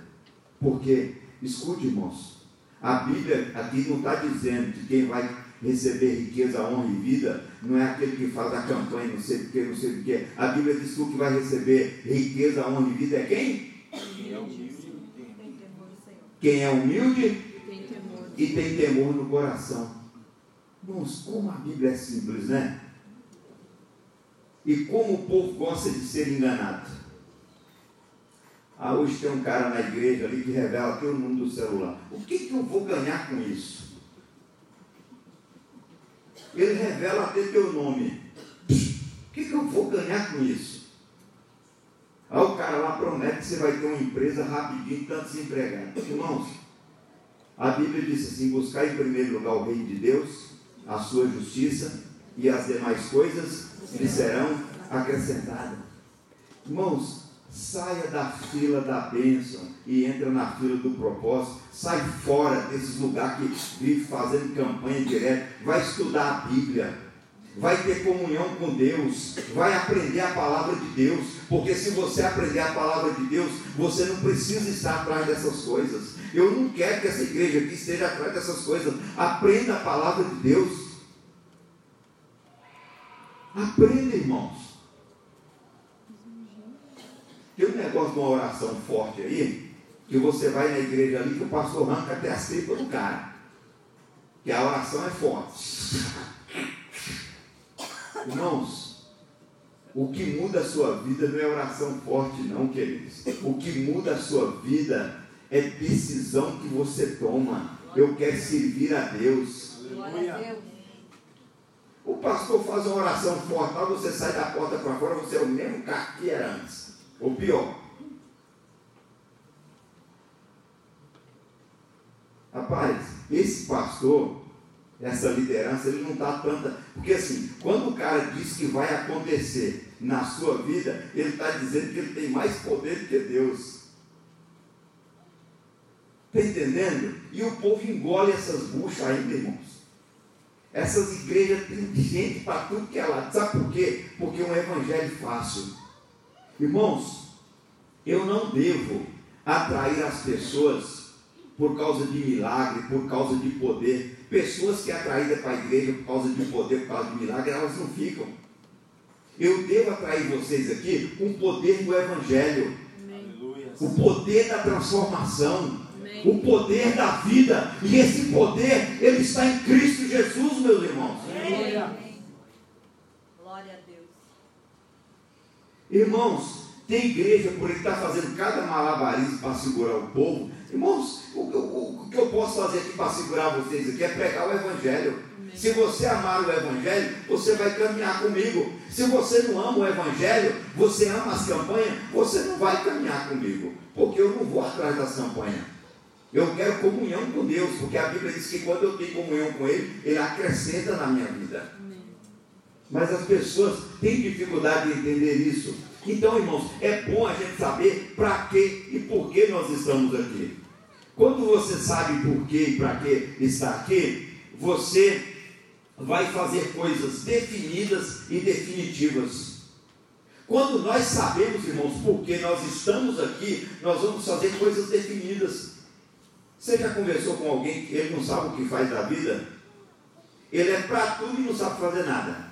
Porque, escute, irmãos, a Bíblia aqui não está dizendo que quem vai receber riqueza, honra e vida não é aquele que faz a campanha, não sei o que, não sei o que. A Bíblia diz que o que vai receber riqueza, honra e vida é quem? Quem é humilde e tem temor no coração. Irmãos, como a Bíblia é simples, né? E como o povo gosta de ser enganado. Ah, hoje tem um cara na igreja ali que revela aqui o número do celular. O que, que eu vou ganhar com isso? Ele revela até teu nome. O que, que eu vou ganhar com isso? Aí o cara lá promete que você vai ter uma empresa rapidinho, tantos empregados. Irmãos, a Bíblia diz assim: buscar em primeiro lugar o reino de Deus, a sua justiça, e as demais coisas lhe serão acrescentadas. Irmãos, saia da fila da bênção e entra na fila do propósito. Sai fora desses lugares que vive fazendo campanha direta. Vai estudar a Bíblia. Vai ter comunhão com Deus. Vai aprender a palavra de Deus. Porque se você aprender a palavra de Deus, você não precisa estar atrás dessas coisas. Eu não quero que essa igreja aqui esteja atrás dessas coisas. Aprenda a palavra de Deus. Aprenda, irmãos. Tem um negócio de uma oração forte aí, que você vai na igreja ali que o pastor arranca até a tripas do cara. Que a oração é forte. Irmãos, o que muda a sua vida não é oração forte, não, queridos. O que muda a sua vida é decisão que você toma. Eu quero servir a Deus. O pastor faz uma oração forte, mas você sai da porta para fora, você é o mesmo cara que era antes. Ou pior. Rapaz, esse pastor, essa liderança, ele não está tanta. Porque assim, quando o cara diz que vai acontecer na sua vida, ele está dizendo que ele tem mais poder do que Deus. Está entendendo? E o povo engole essas buchas ainda, irmãos. Essas igrejas têm gente para tudo que é lá. Sabe por quê? Porque é um evangelho fácil. Irmãos, eu não devo atrair as pessoas por causa de milagre, por causa de poder. Pessoas que é atraídas para a igreja por causa de poder, por causa de milagre, elas não ficam. Eu devo atrair vocês aqui com o poder do Evangelho, o poder da transformação, o poder da vida. E esse poder, ele está em Cristo Jesus, meus irmãos. Irmãos, tem igreja por ele estar tá fazendo cada malabarismo para segurar o povo. Irmãos, o, o, o, que eu posso fazer aqui para segurar vocês aqui é pregar o Evangelho. Se você amar o Evangelho, você vai caminhar comigo. Se você não ama o Evangelho, você ama as campanhas, você não vai caminhar comigo. Porque eu não vou atrás das campanhas. Eu quero comunhão com Deus, porque a Bíblia diz que quando eu tenho comunhão com Ele, Ele acrescenta na minha vida. Mas as pessoas têm dificuldade de entender isso. Então, irmãos, é bom a gente saber para que e por que nós estamos aqui. Quando você sabe por que e para que está aqui, você vai fazer coisas definidas e definitivas. Quando nós sabemos, irmãos, por que nós estamos aqui, nós vamos fazer coisas definidas. Você já conversou com alguém que ele não sabe o que faz da vida? Ele é para tudo e não sabe fazer nada.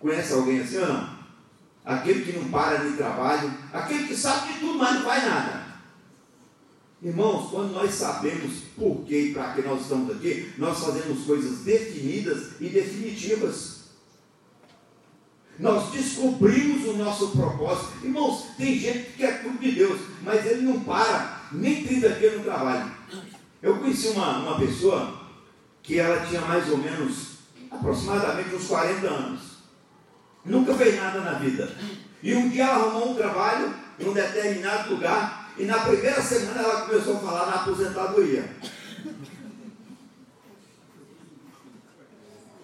Conhece alguém assim ou não? Aquele que não para de trabalho, aquele que sabe de tudo, mas não faz nada. Irmãos, quando nós sabemos por que e para que nós estamos aqui, nós fazemos coisas definidas e definitivas. Nós descobrimos o nosso propósito. Irmãos, tem gente que quer tudo de Deus, mas ele não para nem 30 dias no trabalho. Eu conheci uma, uma pessoa que ela tinha mais ou menos aproximadamente uns 40 anos. Nunca fez nada na vida. E um dia ela arrumou um trabalho em um determinado lugar e na primeira semana ela começou a falar na aposentadoria.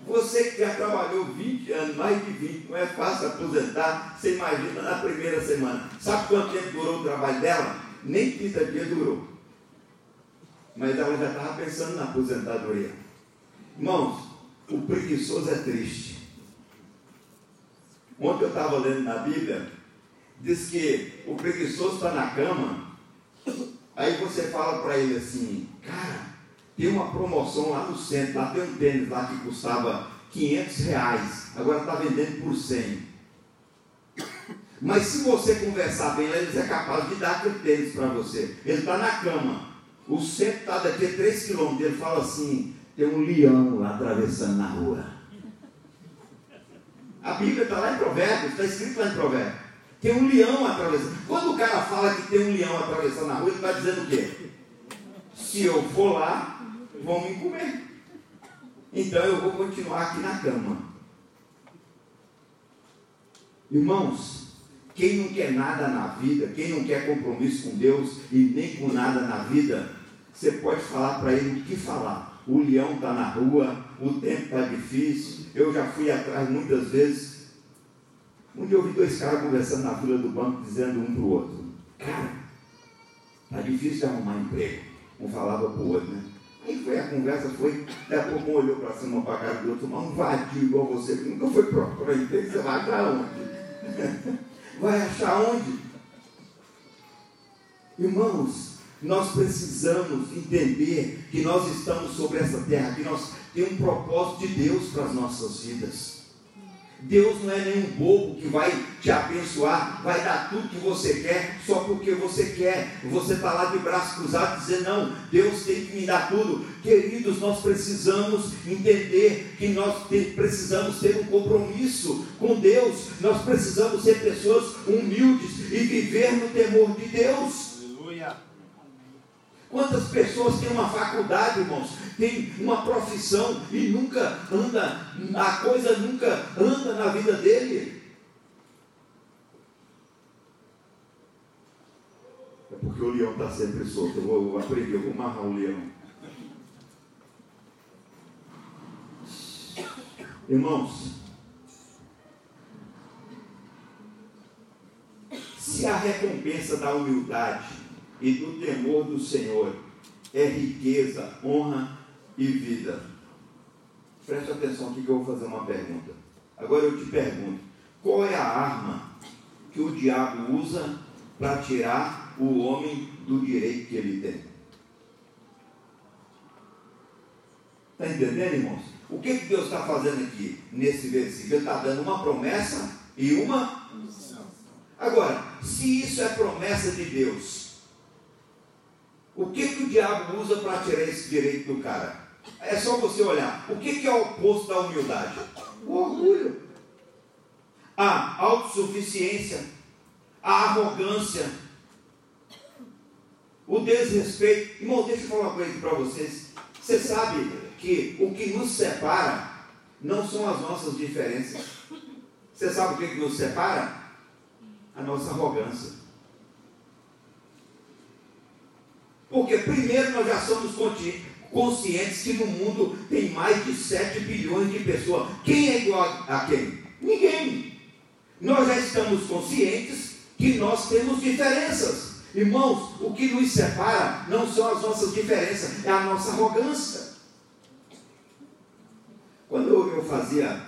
Você que já trabalhou 20 anos, mais de 20, não é fácil aposentar, você imagina na primeira semana. Sabe quanto tempo durou o trabalho dela? Nem 30 dias durou. Mas ela já estava pensando na aposentadoria. Irmãos, o preguiçoso é triste. Ontem eu estava lendo na Bíblia, diz que o preguiçoso está na cama, aí você fala para ele assim, cara, tem uma promoção lá no centro, lá tem um tênis lá que custava 500 reais, agora está vendendo por 100. Mas se você conversar bem, ele é capaz de dar aquele tênis para você. Ele está na cama, o centro está daqui a 3 quilômetros, ele fala assim, tem um leão lá atravessando na rua. A Bíblia está lá em Provérbios, está escrito lá em Provérbios. Tem um leão atravessando. Quando o cara fala que tem um leão atravessando na rua, ele está dizendo o quê? Se eu for lá, vão me comer. Então eu vou continuar aqui na cama. Irmãos, quem não quer nada na vida, quem não quer compromisso com Deus e nem com nada na vida, você pode falar para ele o que falar. O leão está na rua, o tempo está difícil, eu já fui atrás muitas vezes. Um dia eu vi dois caras conversando na fila do banco, dizendo um para o outro, cara, está difícil de arrumar emprego. Um falava para o outro, né? Aí foi a conversa, foi, daqui a pouco um olhou para cima para a cara do outro, mas um vadio igual você, que nunca foi procurar emprego, você vai achar onde? vai achar onde? Irmãos, nós precisamos entender que nós estamos sobre essa terra, que nós temos um propósito de Deus para as nossas vidas. Deus não é nenhum bobo que vai te abençoar, vai dar tudo que você quer só porque você quer. Você está lá de braço cruzado dizendo: Não, Deus tem que me dar tudo. Queridos, nós precisamos entender que nós precisamos ter um compromisso com Deus, nós precisamos ser pessoas humildes e viver no temor de Deus. Quantas pessoas têm uma faculdade, irmãos, tem uma profissão e nunca anda, a coisa nunca anda na vida dele? É porque o leão está sempre solto. Eu vou aprender, eu vou amarrar o leão. Irmãos, se a recompensa da humildade e do temor do Senhor é riqueza, honra e vida. Preste atenção aqui que eu vou fazer uma pergunta. Agora eu te pergunto: qual é a arma que o diabo usa para tirar o homem do direito que ele tem? Está entendendo, irmãos? O que, que Deus está fazendo aqui nesse versículo? Ele está dando uma promessa e uma. Agora, se isso é promessa de Deus, o que, que o diabo usa para tirar esse direito do cara? É só você olhar. O que, que é o oposto da humildade? O orgulho. A autossuficiência. A arrogância. O desrespeito. Irmão, deixa eu falar uma coisa para vocês. Você sabe que o que nos separa não são as nossas diferenças. Você sabe o que, que nos separa? A nossa arrogância. Porque primeiro nós já somos conscientes que no mundo tem mais de 7 bilhões de pessoas. Quem é igual a quem? Ninguém. Nós já estamos conscientes que nós temos diferenças. Irmãos, o que nos separa não são as nossas diferenças, é a nossa arrogância. Quando eu fazia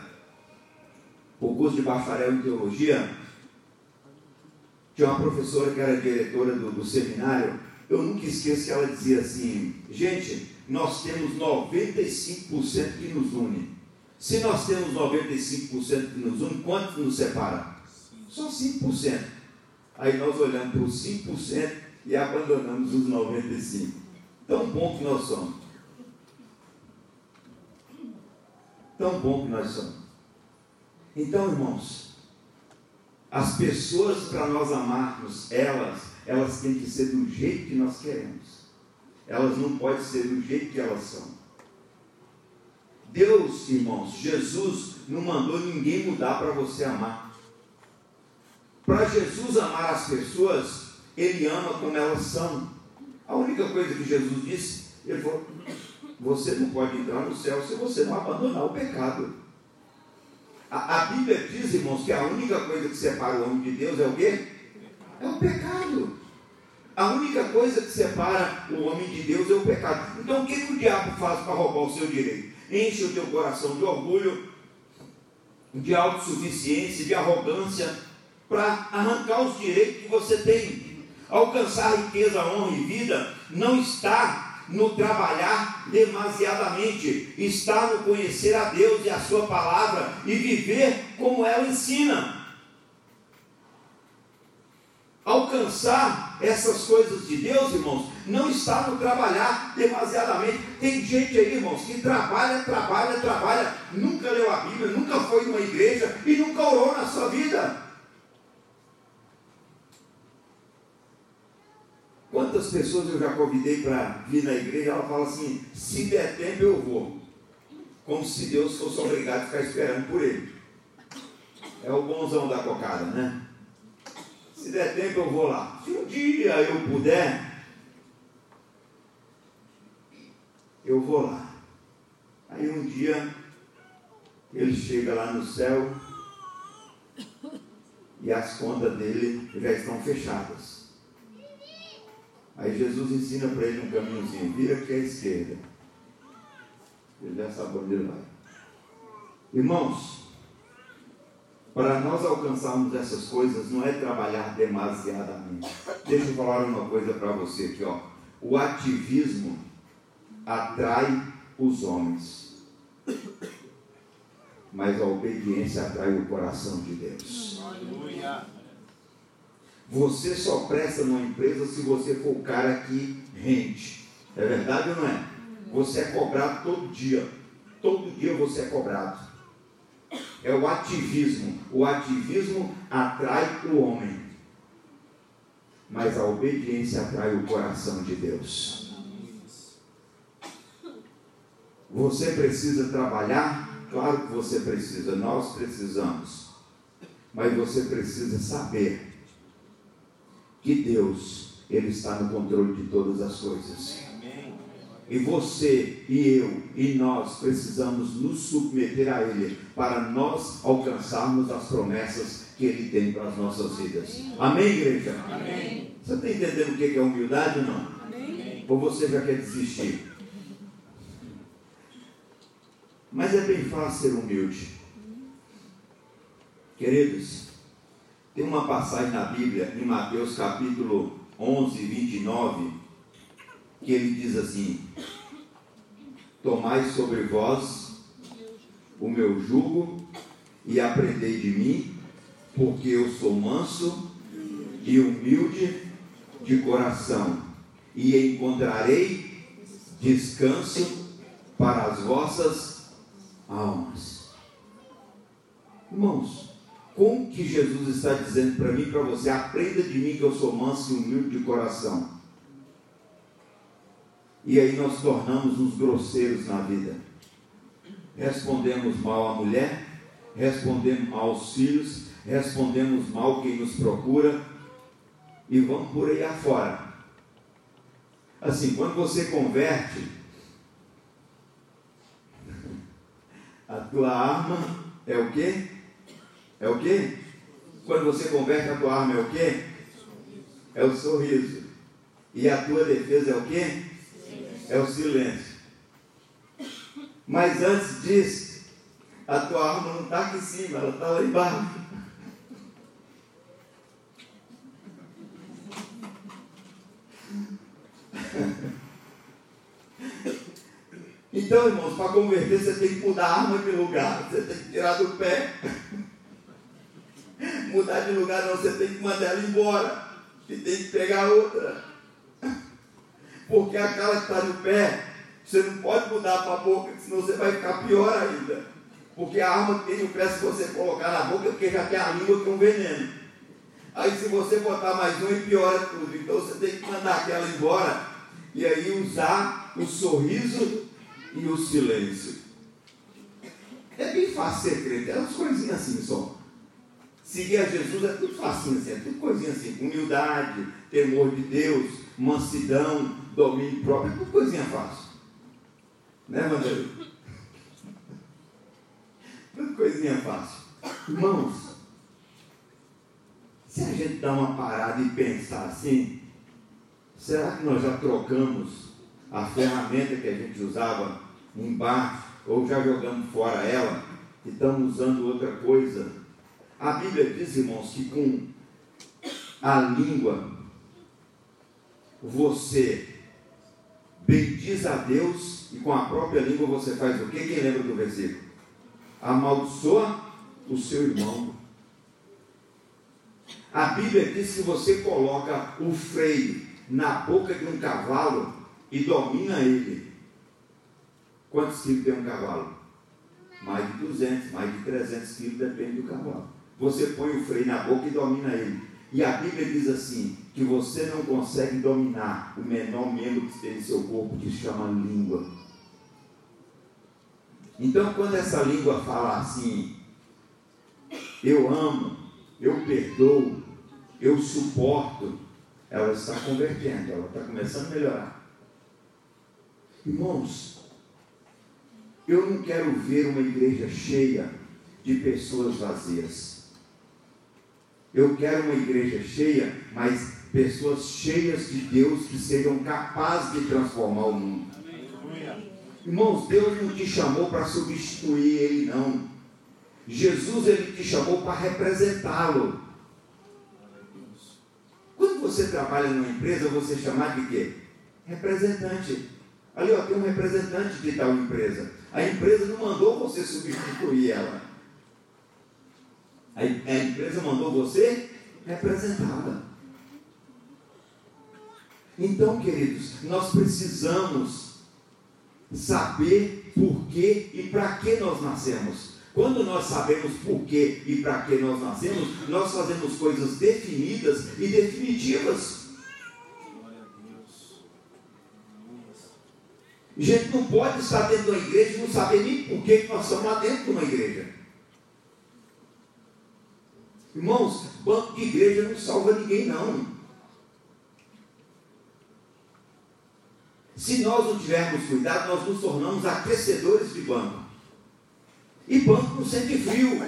o curso de bacharel em teologia, tinha uma professora que era diretora do, do seminário, eu nunca esqueço que ela dizia assim: gente, nós temos 95% que nos une. Se nós temos 95% que nos une, quanto nos separa? Só 5%. Aí nós olhamos para os 5% e abandonamos os 95%. Tão bom que nós somos. Tão bom que nós somos. Então, irmãos, As pessoas, para nós amarmos elas, elas têm que ser do jeito que nós queremos. Elas não podem ser do jeito que elas são. Deus, irmãos, Jesus não mandou ninguém mudar para você amar. Para Jesus amar as pessoas, Ele ama como elas são. A única coisa que Jesus disse, Ele falou: você não pode entrar no céu se você não abandonar o pecado. A, a, Bíblia diz, irmãos, que a única coisa que separa o homem de Deus é o quê? É o pecado. A única coisa que separa o homem de Deus é o pecado. Então o que, que o diabo faz para roubar o seu direito? Enche o teu coração de orgulho, de autossuficiência, de arrogância, para arrancar os direitos que você tem. Alcançar riqueza, honra e vida não está no trabalhar demasiadamente, está no conhecer a Deus e a Sua palavra e viver como ela ensina. Alcançar essas coisas de Deus, irmãos, não está no trabalhar demasiadamente. Tem gente aí, irmãos, que trabalha, trabalha, trabalha, nunca leu a Bíblia, nunca foi numa igreja e nunca orou na sua vida. Quantas pessoas eu já convidei para vir na igreja, ela fala assim, se der tempo eu vou. Como se Deus fosse obrigado a ficar esperando por ele. É o bonzão da cocada, né? Se der tempo eu vou lá. Se um dia eu puder, eu vou lá. Aí um dia ele chega lá no céu e as contas dele já estão fechadas. Aí Jesus ensina para ele um caminhozinho, vira aqui à esquerda. Ele já sabe onde ele vai. Irmãos, para nós alcançarmos essas coisas não é trabalhar demasiadamente. Deixa eu falar uma coisa para você aqui, ó. O ativismo atrai os homens, mas a obediência atrai o coração de Deus. Você só presta numa empresa se você for o cara que rende. É verdade ou não é? Você é cobrado todo dia. Todo dia você é cobrado. É o ativismo. O ativismo atrai o homem. Mas a obediência atrai o coração de Deus. Você precisa trabalhar? Claro que você precisa, nós precisamos. Mas você precisa saber que Deus, Ele está no controle de todas as coisas. E você e eu e nós precisamos nos submeter a Ele para nós alcançarmos as promessas que Ele tem para as nossas vidas. Amém, igreja? Amém. Você está entendendo o que é humildade ou não? Amém. Ou você já quer desistir? Mas é bem fácil ser humilde. Queridos, tem uma passagem na Bíblia, em Mateus capítulo 11, 29, que ele diz assim: Tomai sobre vós o meu jugo e aprendei de mim, porque eu sou manso e humilde de coração, e encontrarei descanso para as vossas almas. Irmãos, como que Jesus está dizendo para mim para você? Aprenda de mim que eu sou manso e humilde de coração. E aí nós tornamos uns grosseiros na vida. Respondemos mal à mulher, respondemos mal aos filhos, respondemos mal quem nos procura e vamos por aí afora. Assim, quando você converte, a tua arma é o quê? É o quê? Quando você converte a tua arma é o quê? É o sorriso. E a tua defesa é o quê? É o silêncio. Mas antes disso, a tua arma não está aqui em cima, ela está lá embaixo. Então, irmãos, para converter, você tem que mudar a arma de lugar, você tem que tirar do pé mudar de lugar, não, você tem que mandar ela embora. E tem que pegar outra. Porque aquela que está no pé, você não pode mudar para a boca, senão você vai ficar pior ainda. Porque a arma tem no pé se você colocar na boca, porque já tem a língua que é um veneno. Aí se você botar mais um, piora tudo. Então você tem que mandar aquela embora e aí usar o sorriso e o silêncio. É bem fácil ser crente, é umas coisinhas assim só. Seguir a Jesus é tudo facinho assim, é tudo coisinha assim. Humildade, temor de Deus, mansidão, domínio próprio, tudo coisinha fácil. Né, Vanderlei? tudo coisinha fácil. Irmãos, se a gente dá uma parada e pensar assim, será que nós já trocamos a ferramenta que a gente usava embaixo, ou já jogamos fora ela, e estamos usando outra coisa? A Bíblia diz, irmãos, que com a língua você bendiz a Deus e com a própria língua você faz o que? Quem lembra do versículo? Amaldiçoa o seu irmão. A Bíblia diz que você coloca o freio na boca de um cavalo e domina ele. Quantos quilos tem um cavalo? Mais de 200, mais de 300 quilos, depende do cavalo. Você põe o freio na boca e domina ele. E a Bíblia diz assim: que você não consegue dominar o menor membro que tem em seu corpo, que se chama língua. Então, quando essa língua fala assim, eu amo, eu perdoo, eu suporto, ela está convertendo, ela está começando a melhorar. Irmãos, eu não quero ver uma igreja cheia de pessoas vazias. Eu quero uma igreja cheia, mas pessoas cheias de Deus que sejam capazes de transformar o mundo. Irmãos, Deus não te chamou para substituir Ele, não. Jesus, Ele te chamou para representá-lo. Quando você trabalha numa empresa, você é chamado de quê? Representante. Ali, ó, tem um representante de tal empresa. A empresa não mandou você substituir ela. A, a empresa mandou você representá-la. Então, queridos, nós precisamos saber por que e para que nós nascemos. Quando nós sabemos por que e para que nós nascemos, nós fazemos coisas definidas e definitivas. A gente não pode estar dentro da igreja e não saber nem por que nós estamos lá dentro de uma igreja. Irmãos, banco de igreja não salva ninguém, não. Se nós não tivermos cuidado, nós nos tornamos aquecedores de banco. E banco não sente frio.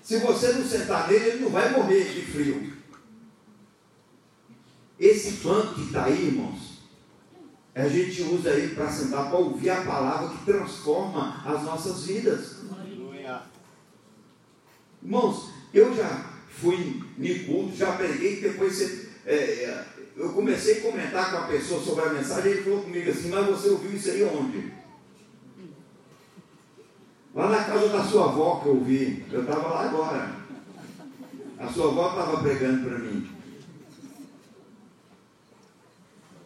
Se você não sentar nele, ele não vai morrer de frio. Esse banco que está aí, irmãos, a gente usa ele para sentar, para ouvir a palavra que transforma as nossas vidas. Irmãos, eu já fui em culto, já preguei, depois você, é, é, eu comecei a comentar com a pessoa sobre a mensagem, ele falou comigo assim, mas você ouviu isso aí onde? Lá na casa da sua avó que eu ouvi, eu estava lá agora. A sua avó estava pregando para mim.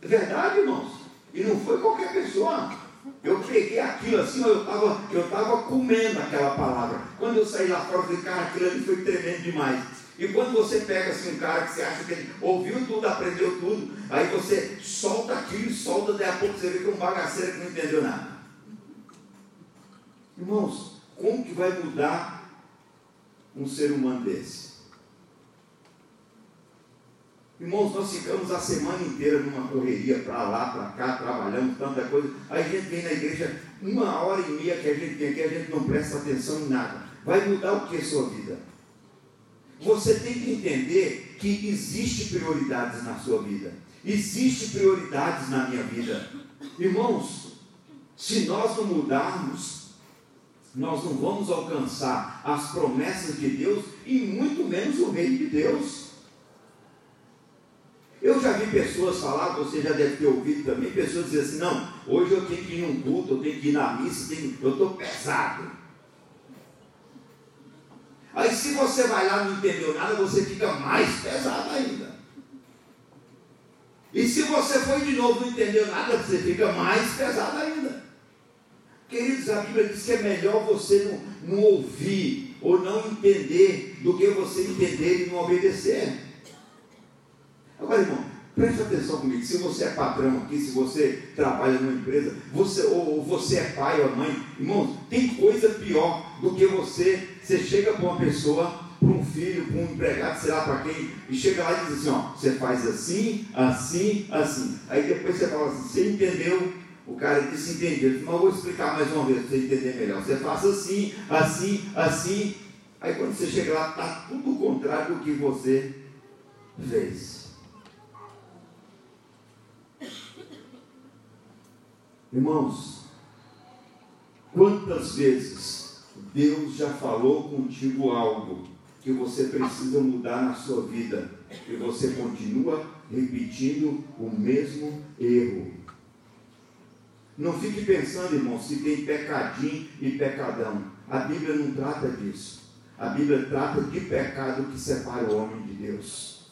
É verdade, irmãos. E não foi qualquer pessoa. Eu peguei aquilo assim, eu estava eu tava comendo aquela palavra. Quando eu saí lá fora, eu falei, cara, aquilo ali foi tremendo demais. E quando você pega assim um cara que você acha que ele ouviu tudo, aprendeu tudo, aí você solta aquilo e solta, daí a pouco você vê que é um bagaceiro que não entendeu nada. Irmãos, como que vai mudar um ser humano desse? Irmãos, nós ficamos a semana inteira numa correria para lá, para cá, trabalhando, tanta coisa. Aí a gente vem na igreja, uma hora e meia que a gente tem aqui, a gente não presta atenção em nada. Vai mudar o que a sua vida? Você tem que entender que existe prioridades na sua vida. Existe prioridades na minha vida. Irmãos, se nós não mudarmos, nós não vamos alcançar as promessas de Deus e muito menos o reino de Deus. Eu já vi pessoas falar, você já deve ter ouvido também, pessoas dizer assim, não, hoje eu tenho que ir num culto, eu tenho que ir na missa, eu estou pesado. Aí se você vai lá e não entendeu nada, você fica mais pesado ainda. E se você foi de novo e não entendeu nada, você fica mais pesado ainda. Queridos, a Bíblia diz que é melhor você não, não ouvir ou não entender do que você entender e não obedecer. Agora, irmão, preste atenção comigo. Se você é patrão aqui, se você trabalha numa empresa, você, ou você é pai ou mãe, irmãos, tem coisa pior do que você. Você chega para uma pessoa para um filho, para um empregado, sei lá para quem, e chega lá e diz assim: ó, você faz assim, assim, assim. Aí depois você fala assim: você entendeu? O cara disse: entendi. Eu disse, mas eu vou explicar mais uma vez para você entender melhor. Você faz assim, assim, assim. Aí quando você chega lá, está tudo o contrário do que você fez. Irmãos, quantas vezes Deus já falou contigo algo que você precisa mudar na sua vida e você continua repetindo o mesmo erro. Não fique pensando, irmão, se tem pecadinho e pecadão. A Bíblia não trata disso. A Bíblia trata de pecado que separa o homem de Deus.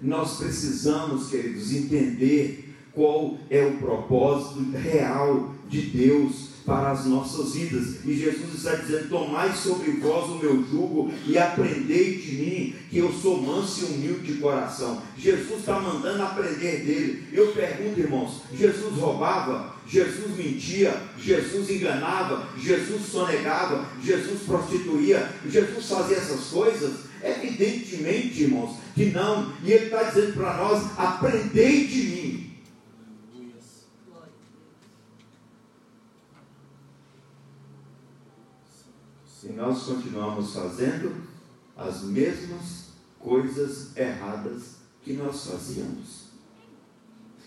Nós precisamos, queridos, entender qual é o propósito real de Deus para as nossas vidas. E Jesus está dizendo: Tomai sobre vós o meu jugo e aprendei de mim, que eu sou manso e humilde de coração. Jesus está mandando aprender dele. Eu pergunto, irmãos: Jesus roubava? Jesus mentia? Jesus enganava? Jesus sonegava? Jesus prostituía? Jesus fazia essas coisas? Evidentemente, irmãos, que não. E ele está dizendo para nós: aprendei de mim. se nós continuamos fazendo as mesmas coisas erradas que nós fazíamos.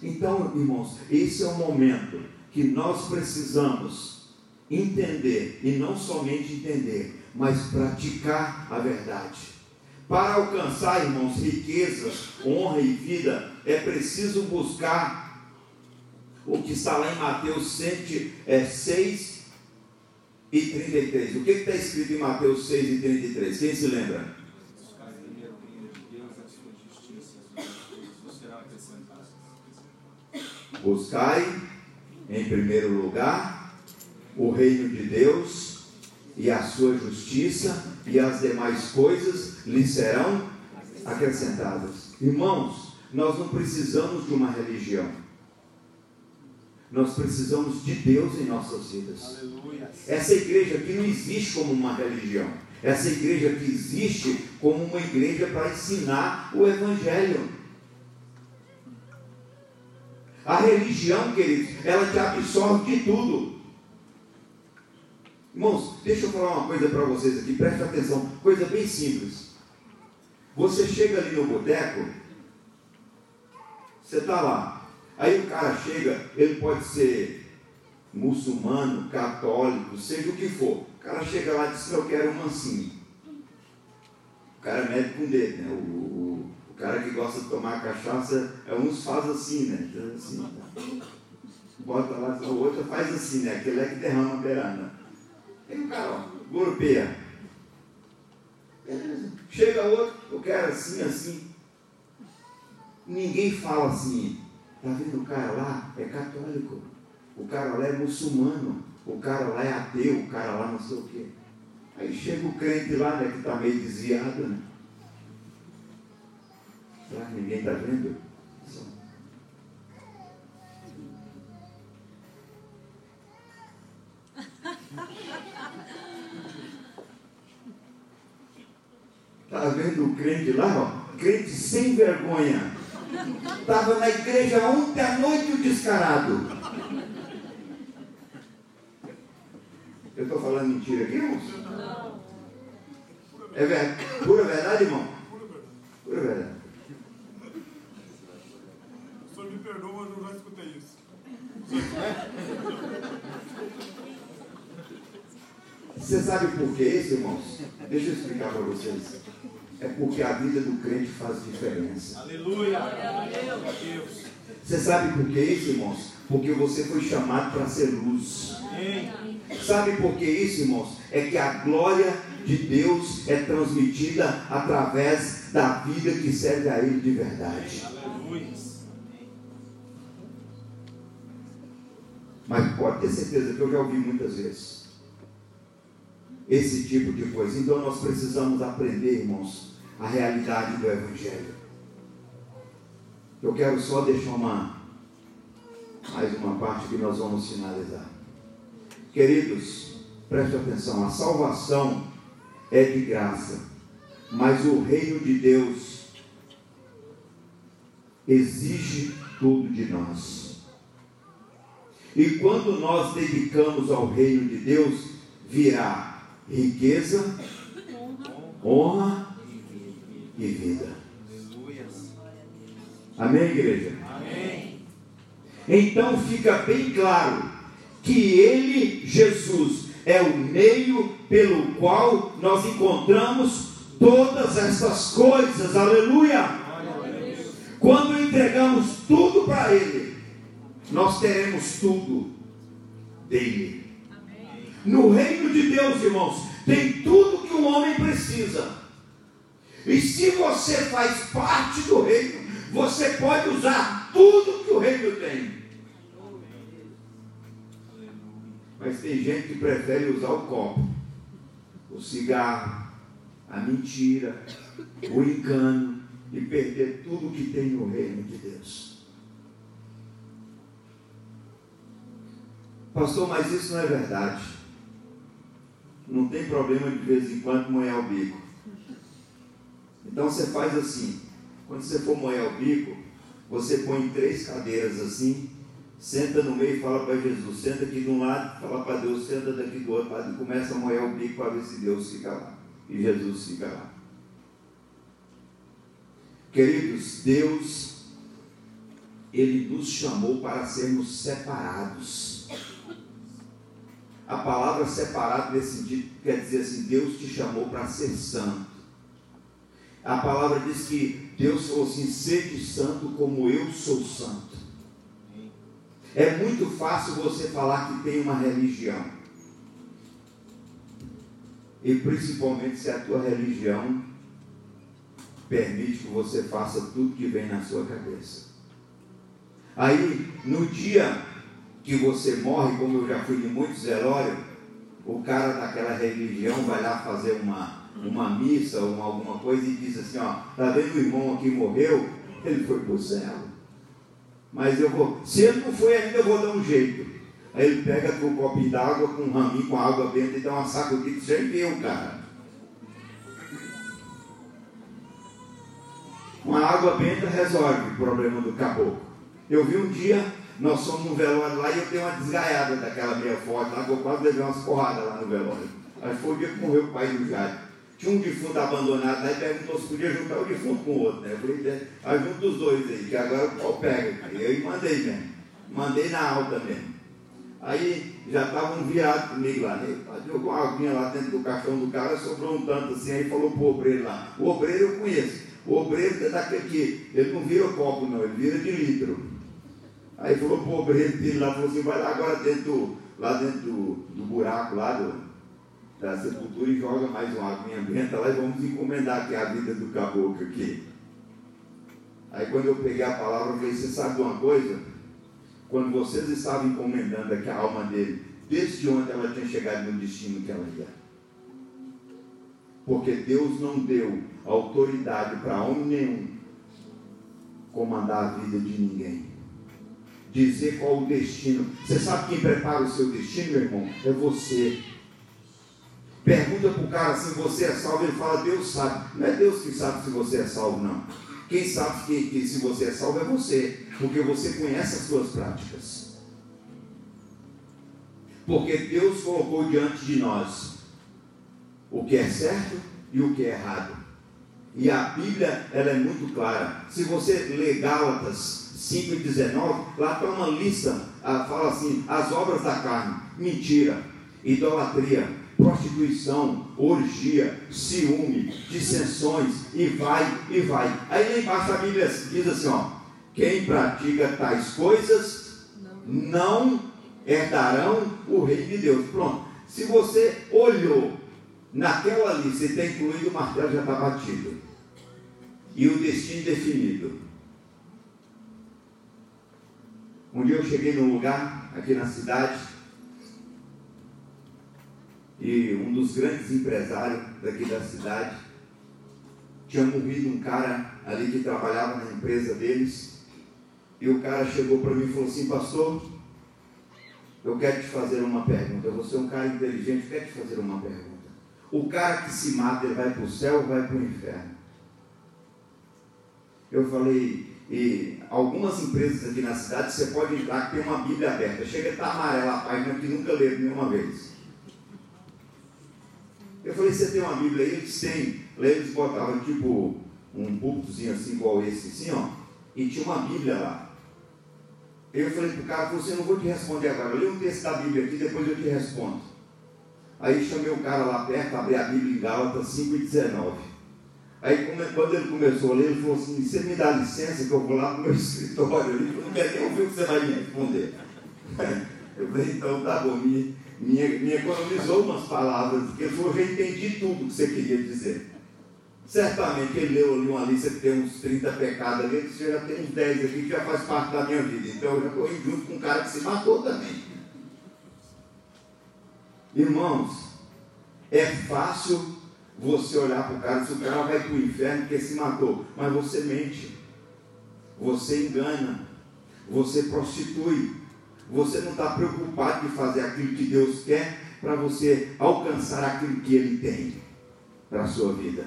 Então, irmãos, esse é o momento que nós precisamos entender, e não somente entender, mas praticar a verdade. Para alcançar, irmãos, riquezas, honra e vida, é preciso buscar o que está lá em Mateus 6, e 33. O que está escrito em Mateus 6 e 33? Quem se lembra? Buscai em primeiro lugar o reino de Deus e a sua justiça, e as demais coisas lhe serão acrescentadas. Irmãos, nós não precisamos de uma religião. Nós precisamos de Deus em nossas vidas. Aleluia. Essa igreja aqui não existe como uma religião. Essa igreja aqui existe como uma igreja para ensinar o Evangelho. A religião, queridos, ela te absorve de tudo. Irmãos, deixa eu falar uma coisa para vocês aqui, preste atenção, coisa bem simples. Você chega ali no boteco, você está lá, Aí o cara chega, ele pode ser muçulmano, católico, seja o que for. O cara chega lá e diz eu quero um mansinho. O cara mede com o dedo, né? O, o, o, cara que gosta de tomar cachaça, é uns faz assim, né? Então, assim, bota lá, o outro faz assim, né? Aquele é que derrama a perana. Aí o cara, ó, golpeia. Beleza. Chega outro, eu quero assim, assim. Ninguém fala assim. Está vendo o cara lá? É católico. O cara lá é muçulmano. O cara lá é ateu. O cara lá não sei o quê. Aí chega o crente lá, né, que está meio desviado, né? Será que ninguém está vendo? Está vendo o crente lá, ó? Crente sem vergonha. Estava na igreja ontem à noite o descarado. Eu estou falando mentira aqui, irmãos? Não. É verdade, pura verdade, irmão? Pura verdade. O senhor me perdoa, mas eu já escutei isso. Você sabe por que isso, irmãos? Deixa eu explicar para vocês é porque a vida do crente faz diferença. Aleluia! Você sabe por que isso, irmãos? Porque você foi chamado para ser luz. Sabe por que isso, irmãos? É que a glória de Deus é transmitida através da vida que serve a Ele de verdade. Mas pode ter certeza que eu já ouvi muitas vezes esse tipo de coisa. Então nós precisamos aprender, irmãos, a realidade do Evangelho. Eu quero só deixar uma mais uma parte que nós vamos finalizar. Queridos, preste atenção, a salvação é de graça, mas o reino de Deus exige tudo de nós. E quando nós dedicamos ao reino de Deus, virá riqueza, honra e vida. Amém, igreja? Amém. Então fica bem claro que Ele, Jesus, é o meio pelo qual nós encontramos todas essas coisas. Aleluia! Quando entregamos tudo para Ele, nós teremos tudo dele. No reino de Deus, irmãos, tem tudo que um homem precisa. E se você faz parte do reino, você pode usar tudo que o reino tem. Mas tem gente que prefere usar o copo, o cigarro, a mentira, o engano, e perder tudo que tem no reino de Deus. Pastor, mas isso não é verdade. Não tem problema de vez em quando moer o bico. Então você faz assim. Quando você for moer o bico, você põe três cadeiras assim, senta no meio e fala para Jesus, senta aqui de um lado, fala para Deus, senta daqui do outro lado e começa a moer o bico para ver se Deus fica lá. E Jesus fica lá. Queridos, Deus, Ele nos chamou para sermos separados. A palavra separado nesse sentido quer dizer assim: Deus te chamou para ser santo. A palavra diz que Deus falou assim: sede santo como eu sou santo. É muito fácil você falar que tem uma religião. E principalmente se a tua religião permite que você faça tudo que vem na sua cabeça. Aí, no dia que você morre, como eu já fui de muitos velórios, o cara daquela religião vai lá fazer uma, uma missa ou uma, alguma coisa e diz assim, ó, tá vendo o irmão aqui morreu? Ele foi para o céu. Mas eu vou, se ele não foi ainda, eu vou dar um jeito. Aí ele pega um copinho d'água, com um raminho com água benta e dá uma sacudida, isso é meu, cara. Uma água benta resolve o problema do caboclo. Eu vi um dia, nós fomos no velório lá e eu dei uma desgaiada daquela meia forte lá, que eu quase levei umas porradas lá no velório. Aí foi o dia que morreu o pai do Jair. Tinha um defunto abandonado e perguntou se podia juntar o defunto com o outro. Né? Eu falei, aí junta os dois aí, que agora o pau pega. Eu mandei mesmo. Mandei na alta mesmo. Aí já estavam virados comigo lá, né? Jogou uma aguinha lá dentro do caixão do cara, sobrou um tanto assim, aí falou pro obreiro lá. O obreiro eu conheço. O obreiro é daquele que ele não vira copo não, ele vira de litro. Aí falou pro obreiro dele lá, falou assim, vai lá agora dentro, lá dentro do, do buraco lá do, da sepultura e joga mais uma aguinha benta lá e vamos encomendar aqui a vida do caboclo aqui. Aí quando eu peguei a palavra, eu falei, você sabe de uma coisa? Quando vocês estavam encomendando aqui a alma dele, desde onde ela tinha chegado no destino que ela ia. Porque Deus não deu autoridade para homem nenhum comandar a vida de ninguém. Dizer qual o destino. Você sabe quem prepara o seu destino, meu irmão? É você. Pergunta para o cara se você é salvo, ele fala, Deus sabe. Não é Deus que sabe se você é salvo, não. Quem sabe que, que se você é salvo é você, porque você conhece as suas práticas. Porque Deus colocou diante de nós o que é certo e o que é errado. E a Bíblia ela é muito clara. Se você lê Gálatas 5,19, lá está uma lista, ah, fala assim, as obras da carne, mentira, idolatria, prostituição, orgia, ciúme, dissensões, e vai, e vai. Aí lá embaixo a Bíblia diz assim, ó, quem pratica tais coisas não herdarão o reino de Deus. Pronto. Se você olhou naquela lista e está incluído, o martelo já está batido. E o destino definido. Um dia eu cheguei num lugar aqui na cidade. E um dos grandes empresários daqui da cidade tinha morrido um cara ali que trabalhava na empresa deles. E o cara chegou para mim e falou assim: Pastor, eu quero te fazer uma pergunta. Você é um cara inteligente, quero te fazer uma pergunta. O cara que se mata, ele vai para o céu ou vai para o inferno? Eu falei, e algumas empresas aqui na cidade, você pode entrar que tem uma Bíblia aberta. Chega a estar amarela a página que nunca leram nenhuma vez. Eu falei, você tem uma Bíblia aí? Eles têm. Eles botavam tipo um púlpitozinho assim, igual esse, assim, ó. E tinha uma Bíblia lá. Eu falei para o cara, você não vou te responder agora. Li um texto da Bíblia aqui, depois eu te respondo. Aí chamei o cara lá perto, abri a Bíblia em Gálatas 5 e 19. Aí quando ele começou a ler, ele falou assim, você me dá licença que eu vou lá para o meu escritório. Ele falou, não quer nem ouvir o que você vai me responder. Eu falei, então tá bom, me, me, me economizou umas palavras, porque eu já entendi tudo que você queria dizer. Certamente ele leu ali uma lista que tem uns 30 pecados ali, você já tem uns 10 aqui que já faz parte da minha vida. Então eu já estou junto com um cara que se matou também. Irmãos, é fácil você olhar para o cara, se o cara vai para o inferno porque se matou, mas você mente, você engana, você prostitui, você não está preocupado de fazer aquilo que Deus quer para você alcançar aquilo que Ele tem para a sua vida.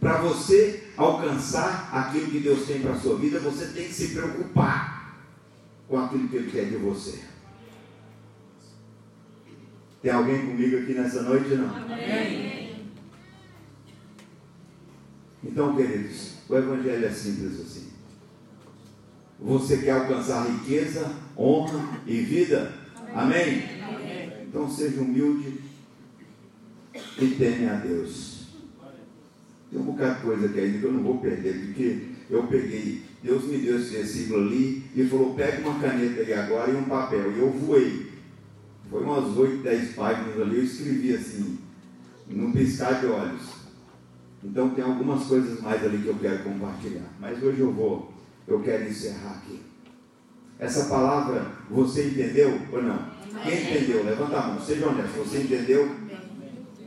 Para você alcançar aquilo que Deus tem para a sua vida, você tem que se preocupar com aquilo que Ele quer de você. Tem alguém comigo aqui nessa noite? Não? Amém. Então, queridos, o Evangelho é simples assim. Você quer alcançar riqueza, honra e vida? Amém? Então seja humilde e teme a Deus. Tem um bocado de coisa aqui ainda que eu não vou perder, porque eu peguei, Deus me deu esse versículo ali e falou: pega uma caneta aí agora e um papel. E eu voei. Foi umas 8, 10 páginas ali, eu escrevi assim, num piscar de olhos. Então tem algumas coisas mais ali que eu quero compartilhar. Mas hoje eu vou, eu quero encerrar aqui. Essa palavra, você entendeu ou não? Quem entendeu? Levanta a mão, seja honesto. Você entendeu?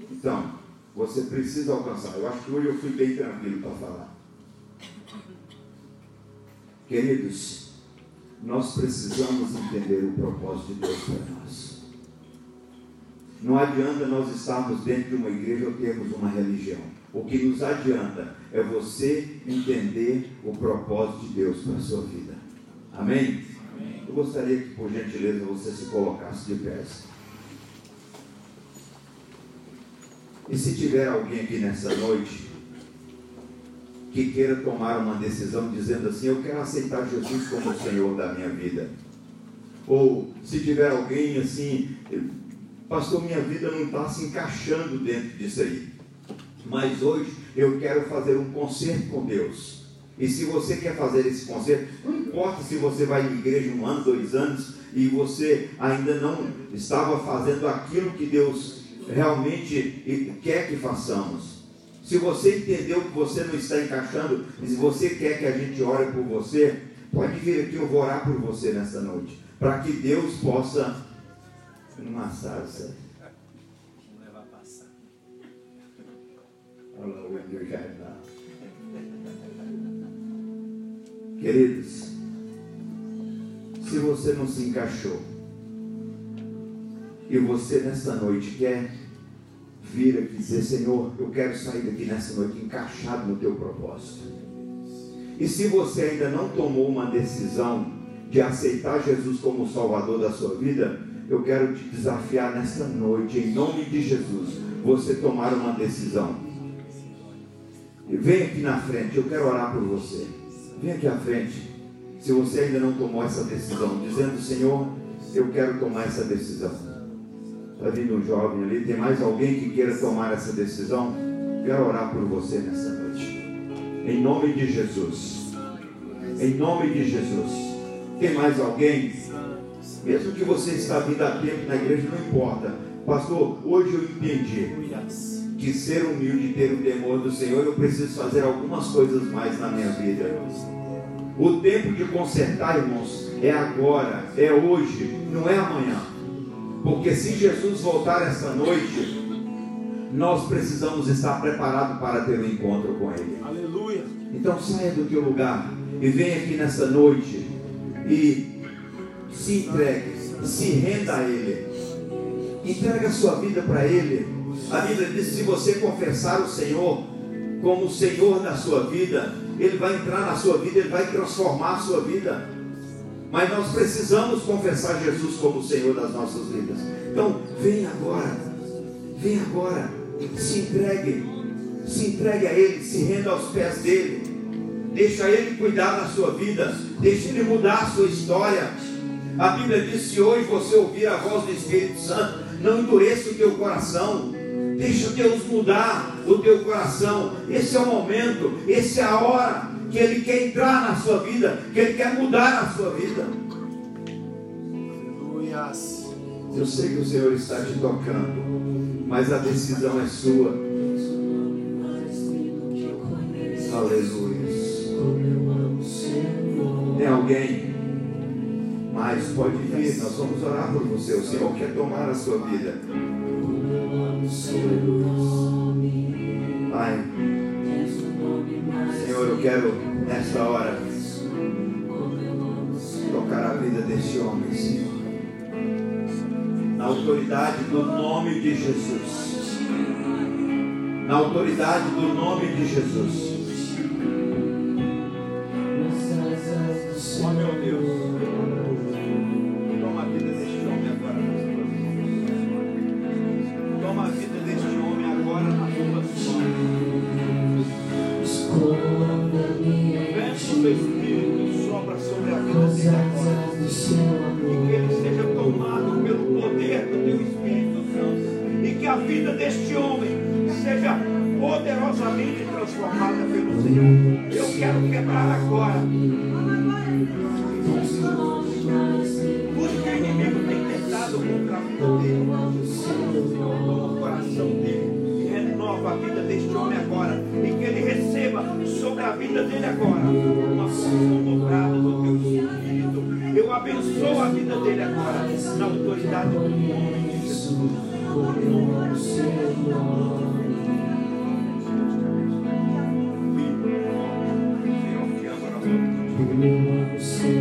Então, você precisa alcançar. Eu acho que hoje eu fui bem tranquilo para falar. Queridos, nós precisamos entender o propósito de Deus para nós. Não adianta nós estarmos dentro de uma igreja ou termos uma religião. O que nos adianta é você entender o propósito de Deus para a sua vida. Amém? Eu gostaria que, por gentileza, você se colocasse de pé. E se tiver alguém aqui nessa noite que queira tomar uma decisão dizendo assim, eu quero aceitar Jesus como o Senhor da minha vida. Ou se tiver alguém assim, pastor, minha vida não está se encaixando dentro disso aí. Mas hoje eu quero fazer um concerto com Deus. E se você quer fazer esse concerto, não importa se você vai em igreja um ano, dois anos, e você ainda não estava fazendo aquilo que Deus realmente quer que façamos. Se você entendeu que você não está encaixando, e se você quer que a gente ore por você, pode vir aqui, eu vou orar por você nessa noite. Para que Deus possa numa salsa. Vamos levar passar. Olha o Ender. Queridos, se você não se encaixou e você nesta noite quer vir aqui dizer, Senhor, eu quero sair daqui nessa noite encaixado no teu propósito. E se você ainda não tomou uma decisão de aceitar Jesus como Salvador da sua vida, eu quero te desafiar nesta noite, em nome de Jesus, você tomar uma decisão. E vem aqui na frente, eu quero orar por você. Vem aqui à frente, se você ainda não tomou essa decisão, dizendo: Senhor, eu quero tomar essa decisão. Está vindo um jovem ali, tem mais alguém que queira tomar essa decisão? Quero orar por você nessa noite. Em nome de Jesus. Em nome de Jesus. Tem mais alguém? Mesmo que você está vindo a tempo na igreja, não importa. Pastor, hoje eu entendi que ser humilde e ter o temor do Senhor, eu preciso fazer algumas coisas mais na minha vida. O tempo de consertar, irmãos, é agora, é hoje, não é amanhã. Porque se Jesus voltar esta noite, nós precisamos estar preparados para ter um encontro com Ele. Aleluia. Então saia do teu lugar e venha aqui nesta noite e se entregue, se renda a Ele. Entregue a sua vida para Ele. A Bíblia diz: se você confessar o Senhor como o Senhor da sua vida, Ele vai entrar na sua vida, Ele vai transformar a sua vida. Mas nós precisamos confessar Jesus como o Senhor das nossas vidas. Então, vem agora, vem agora, se entregue, se entregue a Ele, se renda aos pés dele. Deixa Ele cuidar da sua vida, deixa Ele mudar a sua história. A Bíblia diz: se hoje você ouvir a voz do Espírito Santo, não endureça o teu coração. Deixa Deus mudar o teu coração. Esse é o momento, essa é a hora que Ele quer entrar na sua vida, que Ele quer mudar a sua vida. Aleluias. Eu sei que o Senhor está te tocando, mas a decisão é sua. Aleluia. Tem alguém? Mas pode vir, nós vamos orar por você. O Senhor quer tomar a sua vida. Pai, Senhor, eu quero nesta hora tocar a vida deste homem, Senhor. Na autoridade do nome de Jesus. Na autoridade do nome de Jesus. Nome de Jesus. Senhor,